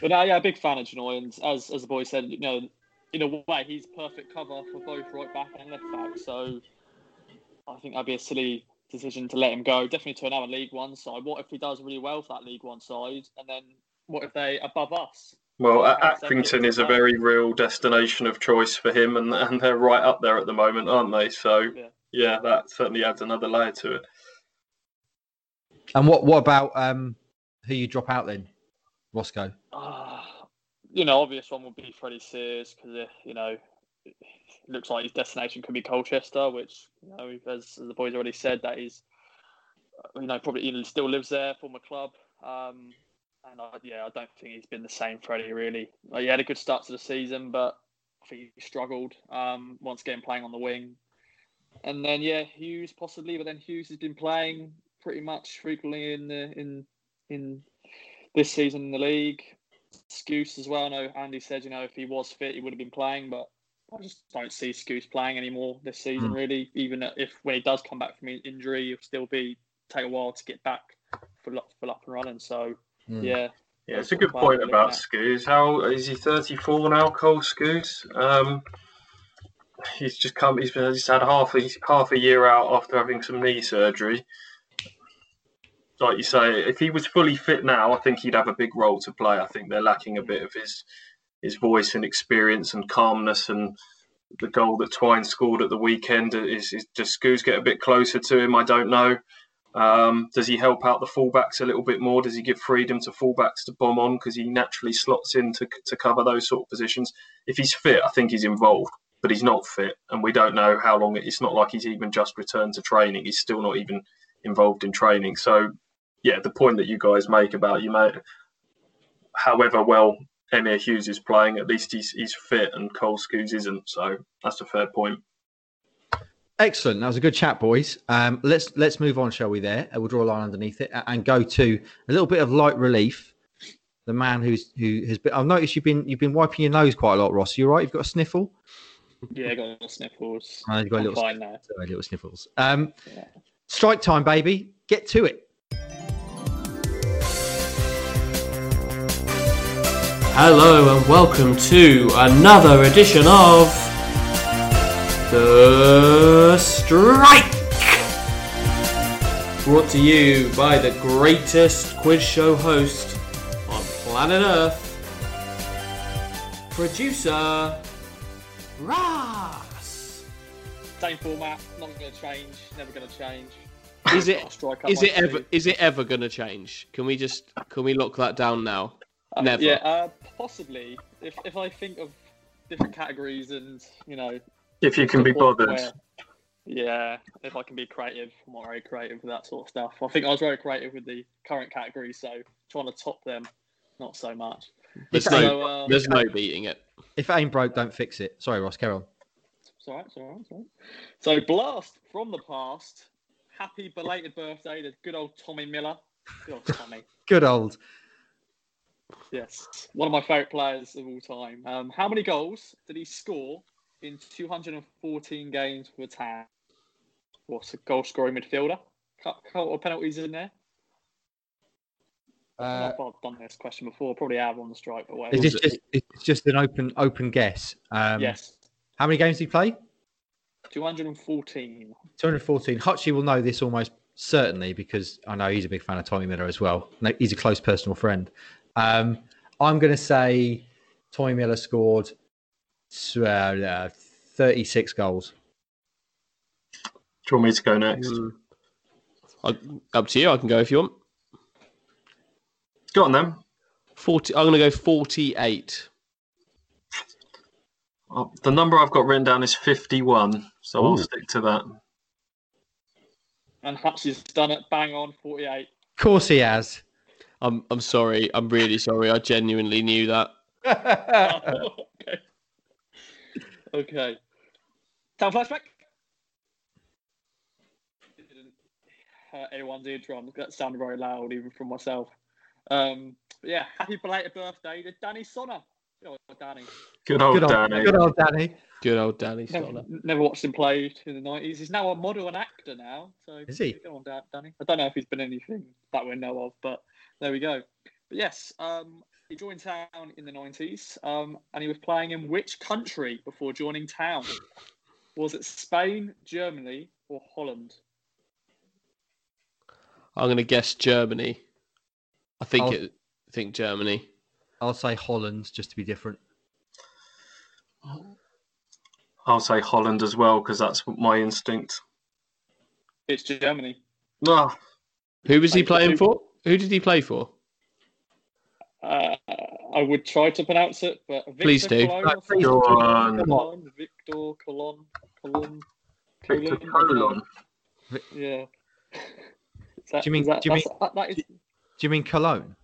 But now, yeah, big fan of Janoi, and as as the boys said, you know, in a way, he's perfect cover for both right back and left back. So I think that'd be a silly decision to let him go. Definitely to another League One side. What if he does really well for that League One side, and then what if they above us? Well, How's Accrington is a very real destination of choice for him, and, and they're right up there at the moment, aren't they? So, Yeah. yeah, that certainly adds another layer to it. And what what about um who you drop out then, Roscoe? Ah, you know, obvious one would be Freddie Sears because you know it looks like his destination could be Colchester, which you know, as, as the boys already said, that he's uh, you know probably he still lives there, former club. Um, and I, yeah, I don't think he's been the same Freddie really. Like, he had a good start to the season, but I think he struggled um, once again playing on the wing. And then yeah, Huws possibly, but then Huws has been playing pretty much frequently in the in in this season in the league. Skuse as well. I know Andy said, you know, if he was fit, he would have been playing, but I just don't see Skuse playing anymore this season, Mm. really. Even if when he does come back from in- injury, he'll still be take a while to get back full up, full up and running. So. Yeah. Yeah, it's a good point about looking Skuse. How is he? Thirty-four now, Cole Skuse. Um, he's just come. He's been. He's had half a half a year out after having some knee surgery. Like you say, if he was fully fit now, I think he'd have a big role to play. I think they're lacking a bit of his his voice and experience and calmness and the goal that Twine scored at the weekend is, is does Skuse get a bit closer to him? I don't know. Um, does he help out the fullbacks a little bit more? Does he give freedom to fullbacks to bomb on because he naturally slots in to, to cover those sort of positions? If he's fit, I think he's involved, but he's not fit, and we don't know how long. It, it's not like he's even just returned to training. He's still not even involved in training. So, yeah, the point that you guys make about you made, however well Emyr Huws is playing, at least he's he's fit, and Cole Skuse isn't. So that's a fair point. Excellent. That was a good chat, boys. Um, let's let's move on, shall we? There, Uh, we'll draw a line underneath it and go to a little bit of light relief. The man who's who has been. I've noticed you've been you've been wiping your nose quite a lot, Ross. You right? You've got a sniffle. Yeah, got little sniffles. Oh, you've got a I'm little, fine now. sorry, little sniffles. Um, Yeah. strike time, baby. Get to it. Hello and welcome to another edition of The Strike! Brought to you by the greatest quiz show host on planet Earth, producer Ross. Same format, not going to change, never going to change. Is it I'll strike up is my it ever sleeve. is it ever gonna change? Can we just can we lock that down now? Uh, Never. Yeah, uh, possibly. If if I think of different categories and you know, If you can be bothered. where- yeah, if I can be creative, I'm not very creative with that sort of stuff. I think I was very creative with the current categories, so trying to top them, not so much. There's It's no So, um, there's no beating it. If it ain't broke, don't fix it. Sorry, Ross. Carry on. It's all right, it's all right, it's all right. So, blast from the past. Happy belated birthday to good old Tommy Miller. Good old Tommy. Good old. yes, one of my favourite players of all time. Um, how many goals did he score in 214 games for Town? What's a goal scoring midfielder? Cut, cut or penalties in there? I Uh, don't know if I've done this question before. Probably have on the strike, but is whatever. this was just it's just an open open guess? Um, yes, How many games did he play? 214. 214. Hutchie will know this almost certainly because I know he's a big fan of Tommy Miller as well. He's a close personal friend. Um, I'm going to say Tommy Miller scored uh, uh, 36 goals. Do you want me to go next? Mm. I, up to you. I can go if you want. Go on then. Forty. I'm gonna go forty-eight. Oh, the number I've got written down is 51, so I'll stick to that. And Hutch has done it bang on 48. Of course he has. I'm I'm sorry. I'm really sorry. I genuinely knew that. okay. Okay. Town flashback. It didn't hurt anyone's eardrums. That sounded very loud, even from myself. Um, but yeah, happy belated birthday to Danny Sonner. Good old Danny. Good old good, old, Danny. good old Danny. Good old Danny Never, never watched him play in the nineties. He's now a model and actor now. So Is he? Go on, Danny. I don't know if he's been anything that we know of, but there we go. But yes, um, he joined Town in the nineties, um, and he was playing in which country before joining Town? Was it Spain, Germany, or Holland? I'm going to guess Germany. I think I'll- it. I think Germany. I'll say Holland just to be different. I'll say Holland as well because that's my instinct. It's Germany. Ah, Who was he playing for? Who did he play for? Uh, I would try to pronounce it, but Victor Please do. Cologne No, or please something? do. Go on. Victor Cologne, Cologne, Victor Cologne, Colon. Yeah. That- Do you mean- that, do you mean? that- that is, Do you mean Cologne?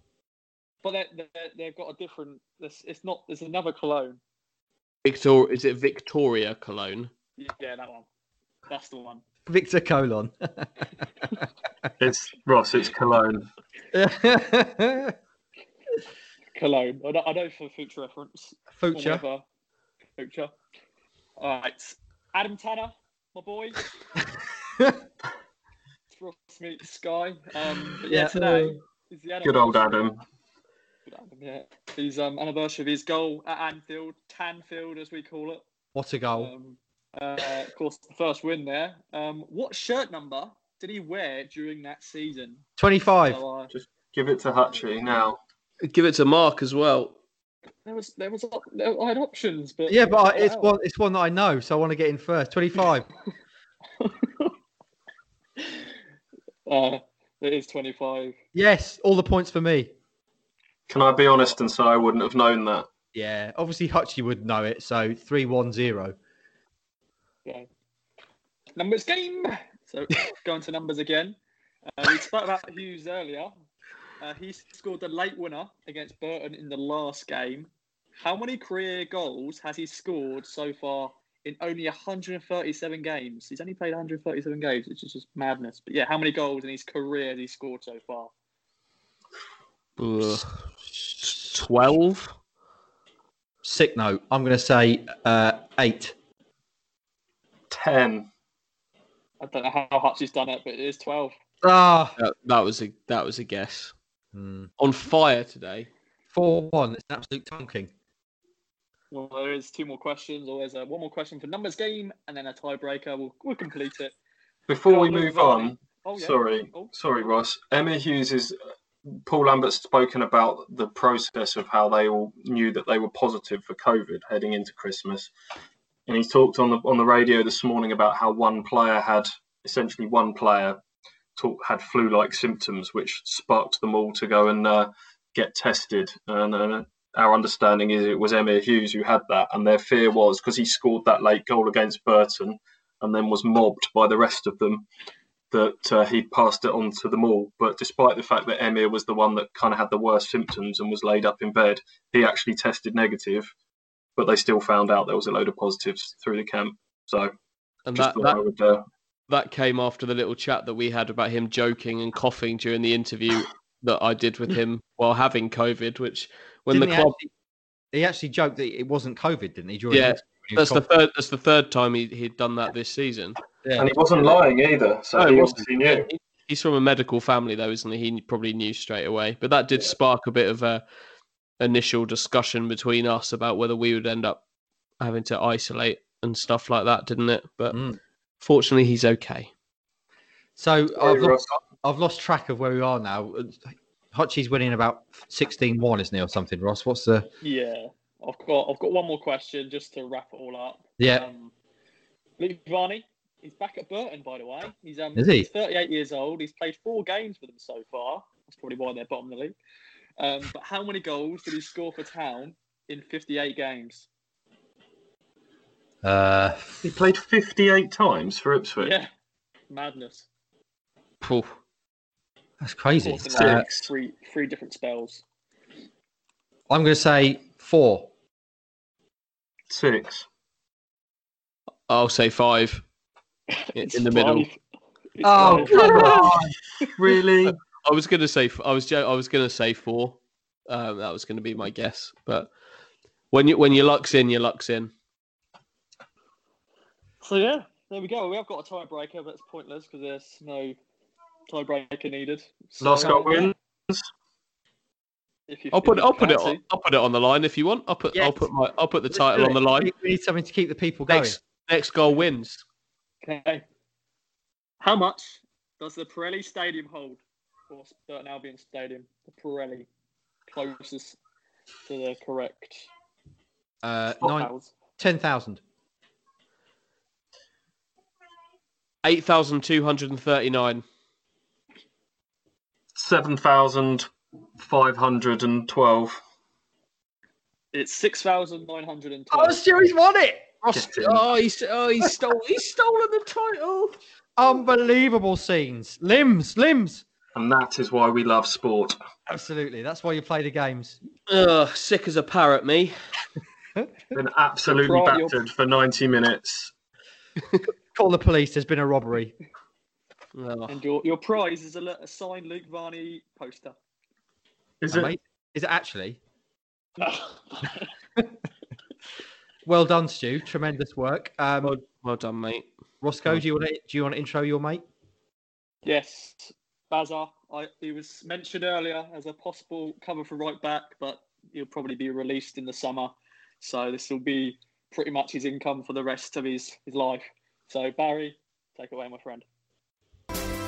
but they're, they're, they've got a different. It's, it's not. There's another Cologne. Victor. Is it Victoria Cologne? Yeah, that one. That's the one. Victor Colon. It's Ross. It's Cologne. Cologne. I know, I know for future reference. or Future. whatever. Future. All right. Adam Tanner, my boy. Ross meets Sky. Um, but yeah, Yeah. today is the Good old Adam. Good Adam, yeah. His um, anniversary of his goal at Anfield, Tanfield as we call it. What a goal. Um, uh, of course, the first win there. Um, what shirt number did he wear during that season? 25. So, uh, Give it to Hutchie now. Give it to Mark as well. there was there was there, I had options, but Yeah, but I- it's Wow. one, it's one that I know, so I want to get in first. 25. Uh, it is twenty five. yes, all the points for me. Can I be honest and say I wouldn't have known that? Yeah, obviously Hutchie would know it, so 310. Yeah. Numbers game. So going to numbers again. Uh, we spoke about Hughes earlier. Uh, he scored the late winner against Burton in the last game. How many career goals has he scored so far in only 137 games? He's only played 137 games, which is just madness. But yeah, how many goals in his career has he scored so far? Ugh. Twelve. Sick note. I'm going to say uh, 8. Ten. I don't know how much he's done it, but it is 12. Ah, That, that was a that was a guess. Hmm. On fire today. 4 1. It's an absolute tonking. Well, there is two more questions, or there's a, one more question for numbers game, and then a tiebreaker. We'll, we'll complete it. Before we Go on, move on, Oh, yeah. sorry, Oh. sorry, Ross. Emyr Huws is. Paul Lambert's spoken about the process of how they all knew that they were positive for COVID heading into Christmas, and he talked on the on the radio this morning about how one player had essentially one player talk, had flu-like symptoms, which sparked them all to go and uh, get tested. And uh, our understanding is it was Emyr Huws who had that, and their fear was because he scored that late goal against Burton, and then was mobbed by the rest of them that uh, he'd passed it on to them all. But despite the fact that Emir was the one that kind of had the worst symptoms and was laid up in bed, he actually tested negative, but they still found out there was a load of positives through the camp. So And just that, thought that I would. Uh, that came after the little chat that we had about him joking and coughing during the interview that I did with him while having COVID, which when Didn't the he club actually- he actually joked that it wasn't COVID, didn't he? During Yeah, the- he was that's the third that's the third time he, he'd done that this season. Yeah. and he wasn't lying either, so No, he he wasn't. obviously knew. He's from a medical family though, isn't he? He probably knew straight away. But that did spark a bit of a initial discussion between us about whether we would end up having to isolate and stuff like that, didn't it? But Mm. Fortunately he's okay. So Sorry, I've lost, I've lost track of where we are now. Hutchie's winning about 16 1, isn't he, or something, Ross? What's the. Yeah, I've got I've got one more question just to wrap it all up. Yeah. Um, Luke Varney, he's back at Burton, by the way. He's um Is he? he's 38 years old. He's played four games for them so far. That's probably why they're bottom of the league. Um, but how many goals did he score for Town in 58 games? Uh, He played 58 times for Ipswich. Yeah, madness. Phew. that's crazy. Scored Uh, three three different spells. I'm going to say four. Six. I'll say five. It's in the middle. five. It's Oh, five. come on. Really? I was gonna say I was I was gonna say four. Um, that was gonna be my guess. But when you when your luck's in, your luck's in. So yeah, there we go. We have got a tiebreaker, but it's pointless because there's no tiebreaker needed. So, Last got wins. If I'll put you I'll put it on, I'll put it on the line if you want. I'll put I'll put my I'll put the Let's title on the line. We- We need something to keep the people going. Next next goal wins. Okay. How much does the Pirelli Stadium hold? course, Burton Albion Stadium, the Pirelli, closest to the correct. Uh, spot nine, 10,000. 8,239. 7,512. It's 6,912. Oh, Stewie's won it! Oh, oh, he's, oh, he stole, he's stolen the title. Unbelievable scenes. Limbs, limbs. And that is why we love sport. Absolutely. That's why you play the games. Ugh, sick as a parrot, me. Been absolutely battered for 90 minutes. Call the police. There's been a robbery. Oh. And your, your prize is a, a signed Luke Varney poster. Is it? Mate, it actually? Well done, Stu. Tremendous work. Um, Well, well done, mate. Roscoe, do you want to do you want to intro your mate? yes, Bazar. I, he was mentioned earlier as a possible cover for right back, but he'll probably be released in the summer. So this will be pretty much his income for the rest of his, his life. So Barry, take away, my friend.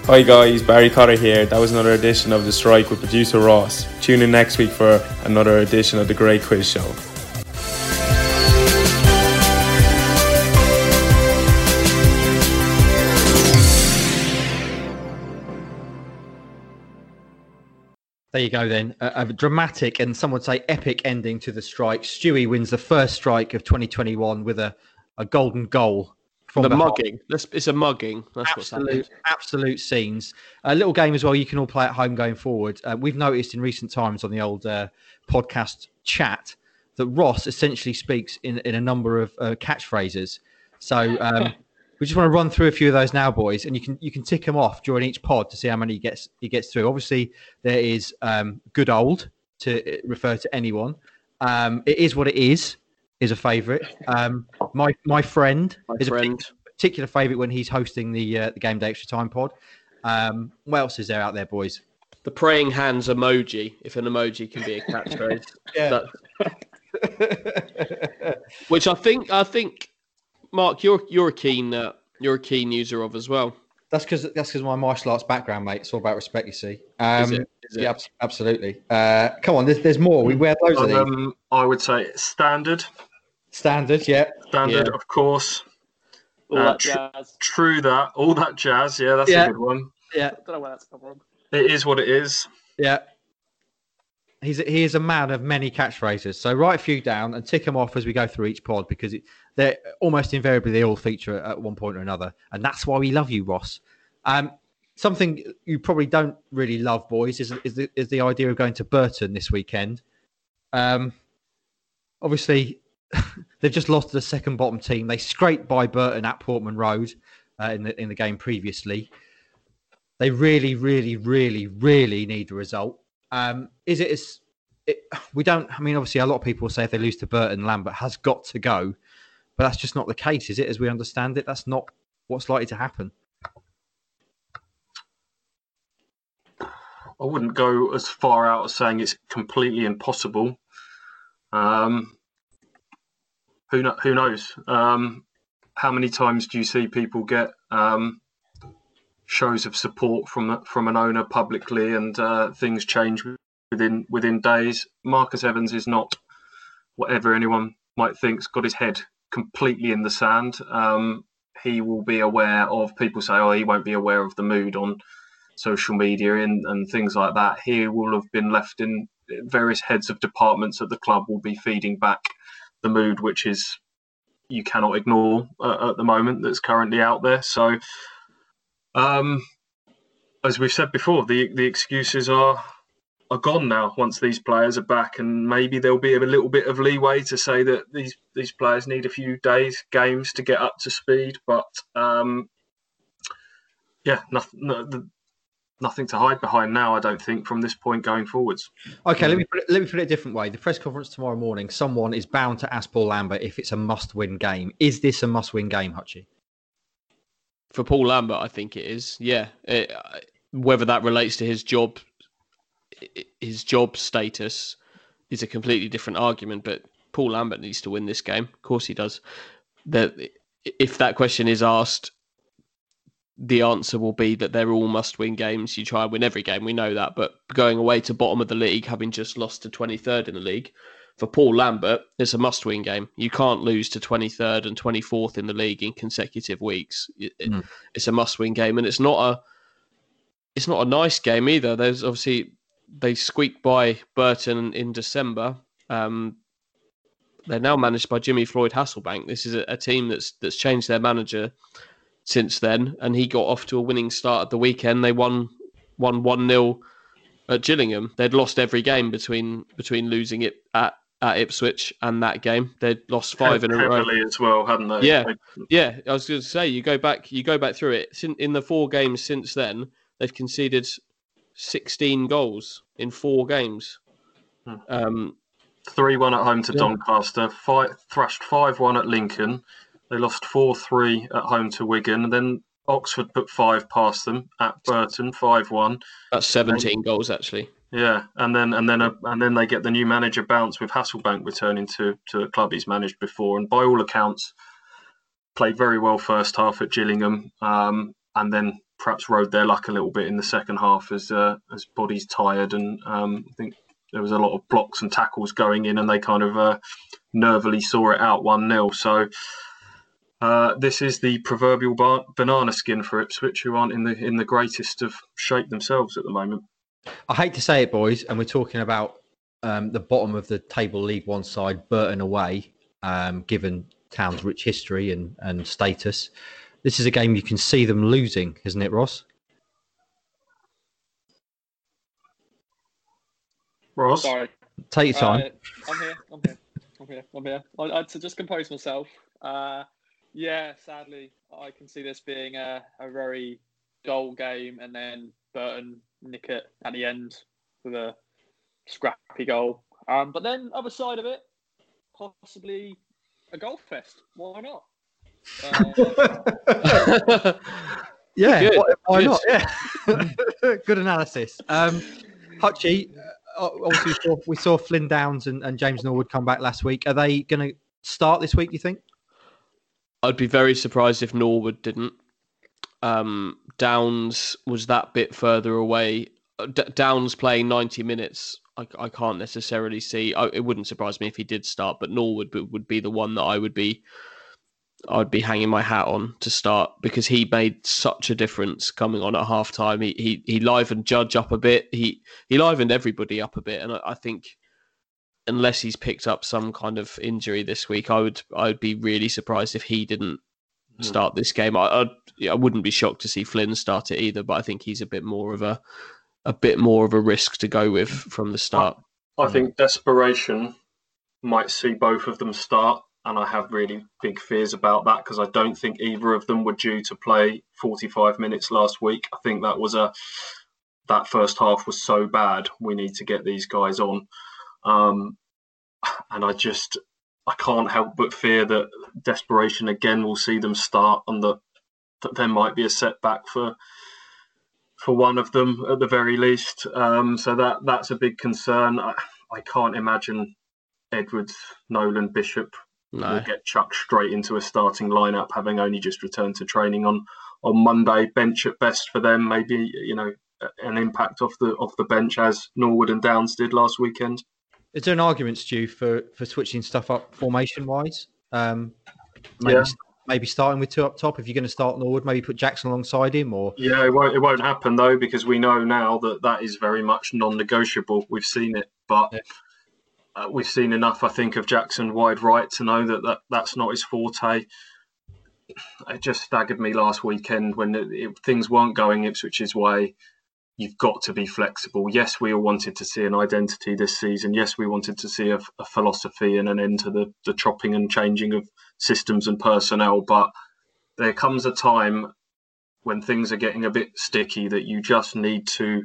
Hi guys, Barry Cotter here. That was another edition of The Strike with producer Ross. Tune in next week for another edition of The Great Quiz Show. There you go. Then a, a dramatic and some would say epic ending to the strike. Stewie wins the first strike of 2021 with a, a golden goal from the mugging. It's a mugging. That's what's absolute, absolute scenes. A little game as well. You can all play at home going forward. Uh, we've noticed in recent times on the old uh, podcast chat that Ross essentially speaks in, in a number of uh, catchphrases. So um, we just want to run through a few of those now, boys, and you can you can tick them off during each pod to see how many he gets he gets through. Obviously, there is um, good old to uh, refer to anyone. Um, it is what it is. Is a favourite. Um, my my friend My is a particular favourite when he's hosting the uh, the game day extra time pod. Um, what else is there out there, boys? The praying hands emoji, if an emoji can be a catchphrase. Yeah. Which I think I think Mark, you're you're a keen uh, you're a keen user of as well. that's because that's because my martial arts background, mate. It's all about respect, you see. Um, Is it? Is it? Yeah, absolutely. Uh, come on, there's there's more. We wear loads of these. Um, I would say standard. Standard, yeah. Standard, Yeah. of course. All Uh, that tr- jazz. True that. All that jazz. Yeah, that's Yeah. a good one. Yeah, I don't know where that's come from. It is what it is. yeah. He's a, he is a man of many catchphrases. So write a few down and tick them off as we go through each pod because it, they're almost invariably they all feature at one point or another, and that's why we love you, Ross. Um, something you probably don't really love, boys, is is the, is the idea of going to Burton this weekend. Um, obviously, they've just lost to the second bottom team. They scraped by Burton at Portman Road uh, in the in the game previously. They really, really, really, really need a result. Um, is it as it, we don't? I mean, obviously, a lot of people say if they lose to Burton, Lambert has got to go, but that's just not the case, is it? As we understand it, that's not what's likely to happen. I wouldn't go as far out as saying it's completely impossible. Um, who who knows? Um, how many times do you see people get um, shows of support from from an owner publicly, and uh, things change within within days? Marcus Evans is not whatever anyone might think's got his head completely in the sand. Um, he will be aware of people say, "Oh, he won't be aware of the mood on." social media and, and things like that, he will have been left in various heads of departments at the club will be feeding back the mood, which is you cannot ignore uh, at the moment that's currently out there. So, um, as we've said before, the the excuses are are gone now once these players are back, and maybe there'll be a little bit of leeway to say that these these players need a few days, games to get up to speed. But um, yeah, nothing. No, the, nothing to hide behind now. I don't think from this point going forwards. Okay, let me put it, let me put it a different way. The press conference tomorrow morning, someone is bound to ask Paul Lambert if it's a must-win game. Is this a must-win game, Hutchie? For Paul Lambert, I think it is. Yeah, It- uh, whether that relates to his job, his job status, is a completely different argument. But Paul Lambert needs to win this game. Of course, he does. That if that question is asked, the answer will be that they're all must-win games. You try and win every game, we know that. But going away to bottom of the league, having just lost to 23rd in the league, for Paul Lambert, it's a must-win game. You can't lose to 23rd and 24th in the league in consecutive weeks. It, Mm. It's a must-win game, and it's not a it's not a nice game either. There's obviously they squeaked by Burton in December. Um, they're now managed by Jimmy Floyd Hasselbaink. This is a, a team that's that's changed their manager since then, and he got off to a winning start at the weekend. They won won one 0 at Gillingham. They'd lost every game between between losing it at, at Ipswich and that game. They'd lost five in a row. as well, hadn't they? Yeah. Yeah, I was going to say you go back you go back through it. In the four games since then, they've conceded sixteen goals in four games. Hmm. Um, Three one at home to Yeah. Doncaster. Five, thrashed five one at Lincoln. They lost four three at home to Wigan. And then Oxford put five past them at Burton, five one. that's seventeen goals actually. Yeah, and then and then uh, and then they get the new manager bounce with Hasselbaink returning to to a club he's managed before, and by all accounts, played very well first half at Gillingham, um, and then perhaps rode their luck a little bit in the second half as uh, as bodies tired, and um, I think there was a lot of blocks and tackles going in, and they kind of uh, nervily saw it out one 0 So. Uh, this is the proverbial bar- banana skin for Ipswich, who aren't in the in the greatest of shape themselves at the moment. I hate to say it, boys, and we're talking about um, the bottom of the table League One side, Burton away, um, given Town's rich history and, and status. This is a game you can see them losing, isn't it, Ross? Ross, Sorry. Take your time. Uh, I'm here. I'm here. I'm here. I'm here. I, I, to just compose myself. Uh, yeah, sadly, I can see this being a, a very dull game, and then Burton nick it at the end with a scrappy goal. Um, but then other side of it, possibly a golf fest. Why not? Uh, yeah, Good, why, why good. not? Yeah, good analysis. Um, Hutchie, uh, obviously we saw, we saw Flynn Downs and, and James Norwood come back last week. Are they going to start this week? Do you think? I'd be very surprised if Norwood didn't. Um, Downs was that bit further away. Uh, D- Downs playing 90 minutes, I, I can't necessarily see. I, it wouldn't surprise me if he did start, but Norwood would, be the one that I would be. I'd be hanging my hat on to start because he made such a difference coming on at half time. He, he he livened Judge up a bit. He he livened everybody up a bit, and I, I think unless he's picked up some kind of injury this week, I would I would be really surprised if he didn't Hmm. start this game. I I'd, I would not be shocked to see Flynn start it either, but I think he's a bit more of a a bit more of a risk to go with from the start. I think desperation might see both of them start, and I have really big fears about that because I don't think either of them were due to play 45 minutes last week. I think that was a that first half was so bad. We need to get these guys on, um, and I just I can't help but fear that desperation again will see them start, and that that there might be a setback for for one of them at the very least. Um, so that that's a big concern. I, I can't imagine Edwards, Nolan, Bishop will get chucked straight into a starting lineup, having only just returned to training on on Monday. Bench at best for them, maybe you know an impact off the off the bench as Norwood and Downs did last weekend. Is there an argument, Stu, for for switching stuff up formation wise? Um, maybe, Yeah. maybe starting with two up top. If you're going to start Norwood, maybe put Jackson alongside him, or Yeah, it won't it won't happen though because we know now that that is very much non-negotiable. We've seen it, but. Yeah. Uh, we've seen enough, I think, of Jackson wide right to know that, that that's not his forte. It just staggered me last weekend when it, it, things weren't going Ipswich's way. You've got to be flexible. Yes, we all wanted to see an identity this season. Yes, we wanted to see a, a philosophy and an end to the, the chopping and changing of systems and personnel. But there comes a time when things are getting a bit sticky that you just need to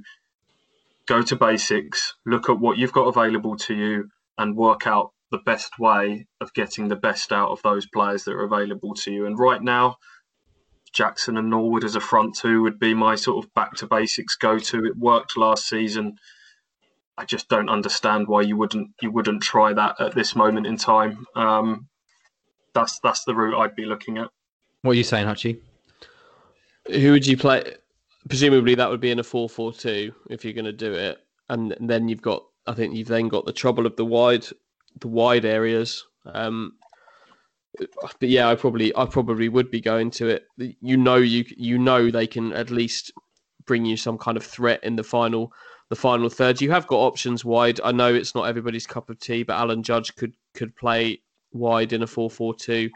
go to basics, look at what you've got available to you, and work out the best way of getting the best out of those players that are available to you. And right now, Jackson and Norwood as a front two would be my sort of back to basics go to. It worked last season. I just don't understand why you wouldn't you wouldn't try that at this moment in time. Um, that's that's the route I'd be looking at. what are you saying, Hutchie? Who would you play? Presumably, that would be in a four-four-two if you're going to do it, and then you've got. I think you've then got the trouble of the wide, the wide areas. Um, but yeah, I probably, I probably would be going to it. You know, you you know they can at least bring you some kind of threat in the final, the final third. You have got options wide. I know it's not everybody's cup of tea, but Alan Judge could could play wide in a four-four-two.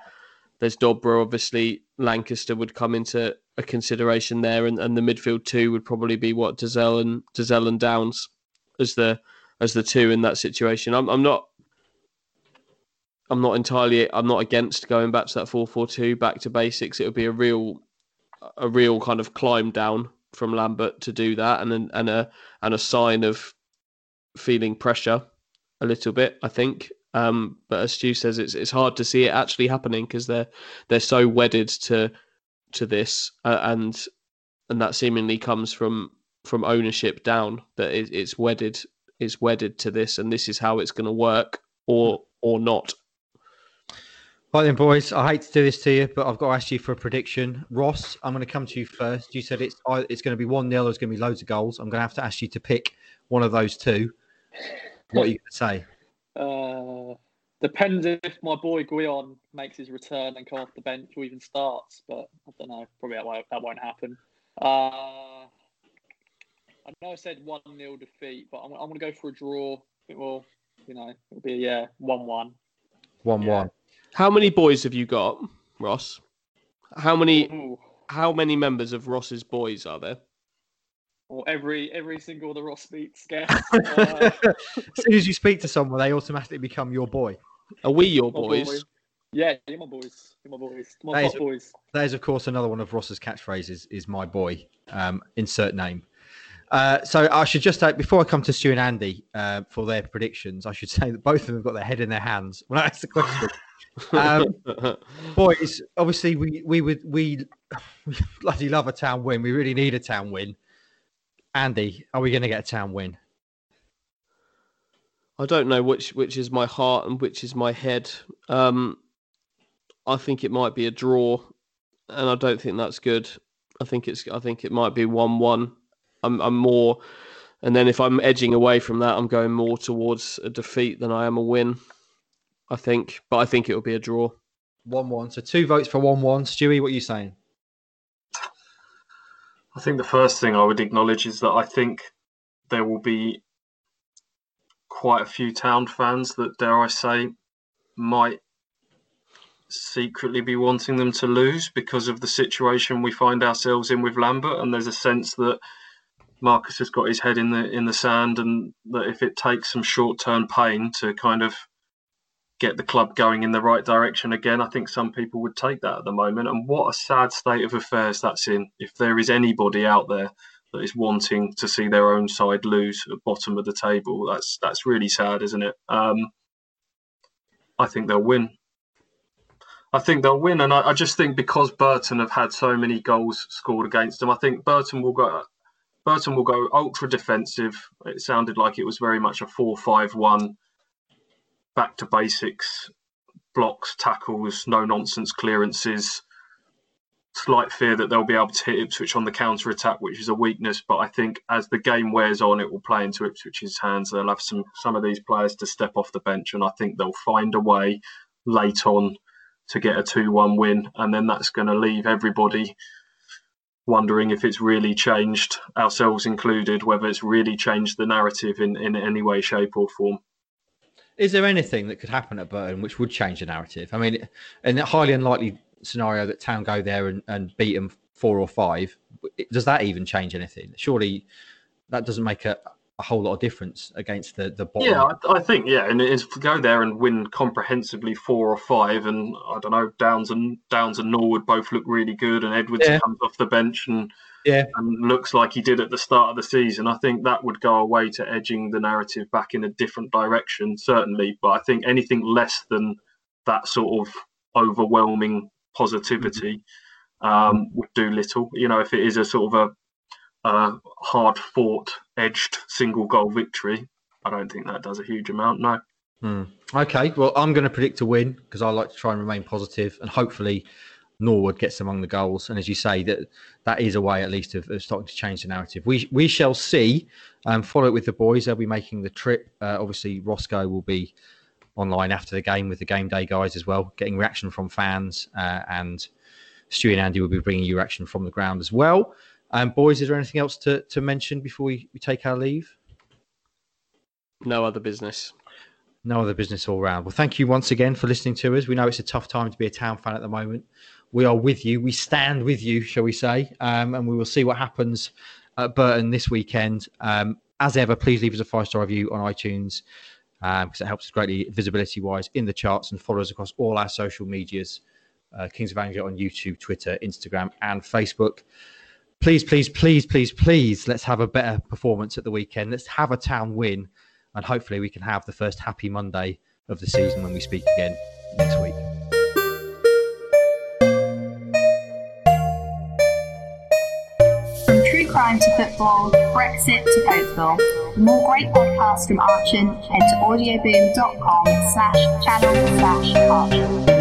There's Dobra, obviously. Lankester would come into a consideration there, and, and the midfield two would probably be what Dozzell and Dozzell and Downs as the as the two in that situation. I'm I'm not I'm not entirely I'm not against going back to that four four two back to basics. It would be a real a real kind of climb down from Lambert to do that, and and a and a sign of feeling pressure a little bit. I think um, but as Stu says, it's it's hard to see it actually happening because they're they're so wedded to to this, uh, and and that seemingly comes from from ownership down that it, it's wedded it's wedded to this, and this is how it's going to work or or not. Right then, boys. I hate to do this to you, but I've got to ask you for a prediction. Ross, I'm going to come to you first. You said it's it's going to be one 0 There's going to be loads of goals. I'm going to have to ask you to pick one of those two. What are you going to say? Uh, depends if my boy Gwion makes his return and come off the bench or even starts, but I don't know. Probably that won't, that won't happen. Uh, I know I said 1 0 defeat, but I'm, I'm going to go for a draw. It will, you know, it'll be a yeah, 1 1. 1 1. How many boys have you got, Ross? How many? Ooh. How many members of Ross's boys are there? or every every single the Ross Beats guest. Uh, as soon as you speak to someone, they automatically become your boy. Are we your my boys? Yeah, you're my boys. You're my boys. My That is- boys. That is, of course, another one of Ross's catchphrases is "my boy." Um, insert name. Uh, so I should just say before I come to Stu and Andy uh, for their predictions, I should say that both of them have got their head in their hands when I ask the question. Um, boys, obviously we we would we, we bloody love a town win. We really need a town win. Andy, are we going to get a town win? I don't know which which is my heart and which is my head. Um, I think it might be a draw, and I don't think that's good. I think it's I think it might be one one. I'm I'm more, and then if I'm edging away from that, I'm going more towards a defeat than I am a win. I think, but I think it will be a draw. One-one. So two votes for one-one. Stewie, what are you saying? I think the first thing I would acknowledge is that I think there will be quite a few town fans that, dare I say, might secretly be wanting them to lose because of the situation we find ourselves in with Lambert. And there's a sense that Marcus has got his head in the in the sand, and that if it takes some short term pain to kind of get the club going in the right direction again, I think some people would take that at the moment. And what a sad state of affairs that's in. If there is anybody out there that is wanting to see their own side lose at bottom of the table, that's that's really sad, isn't it? Um, I think they'll win. I think they'll win, and I, I just think because Burton have had so many goals scored against them, I think Burton will go. Burton will go ultra defensive. It sounded like it was very much a 4 5 1, back to basics, blocks, tackles, no nonsense clearances. Slight fear that they'll be able to hit Ipswich on the counter attack, which is a weakness. But I think as the game wears on, it will play into Ipswich's hands. They'll have some some of these players to step off the bench, and I think they'll find a way late on to get a 2 1 win. And then that's going to leave everybody wondering if it's really changed, ourselves included, whether it's really changed the narrative in, in any way, shape, or form. Is there anything that could happen at Burton which would change the narrative? I mean, in a highly unlikely scenario that Town go there and, and beat them four or five, does that even change anything? Surely that doesn't make a, a whole lot of difference against the the bottom. Yeah, I, I think yeah, and it's go there and win comprehensively four or five, and I don't know, Downs and Downs and Norwood both look really good, and Edwards Yeah. comes off the bench and Yeah. and looks like he did at the start of the season. I think that would go away to edging the narrative back in a different direction, certainly. But I think anything less than that sort of overwhelming positivity um, would do little. You know, if it is a sort of a uh, hard fought, edged single goal victory, I don't think that does a huge amount. No. Hmm. Okay, well, I'm going to predict a win because I like to try and remain positive, and hopefully Norwood gets among the goals, and as you say, that that is a way at least of, of starting to change the narrative. We we shall see. Um, follow it with the boys; they'll be making the trip. Uh, obviously, Roscoe will be online after the game with the game day guys as well, getting reaction from fans, uh, and Stewie and Andy will be bringing you reaction from the ground as well. Um, boys, is there anything else to, to mention before we, we take our leave? No other business. No other business all round. Well, thank you once again for listening to us. We know it's a tough time to be a town fan at the moment. We are with you. We stand with you, shall we say? Um, and we will see what happens at Burton this weekend. Um, as ever, please leave us a five star review on iTunes because um, it helps us greatly visibility wise in the charts and follow us across all our social medias uh, Kings of Anglia on YouTube, Twitter, Instagram, and Facebook. Please, please, please, please, please, let's have a better performance at the weekend. Let's have a town win and hopefully we can have the first happy Monday of the season when we speak again next week. From true crime to football, Brexit to Cokeville. For more great podcasts from Archon, head to audioboom.com slash channel slash Archon.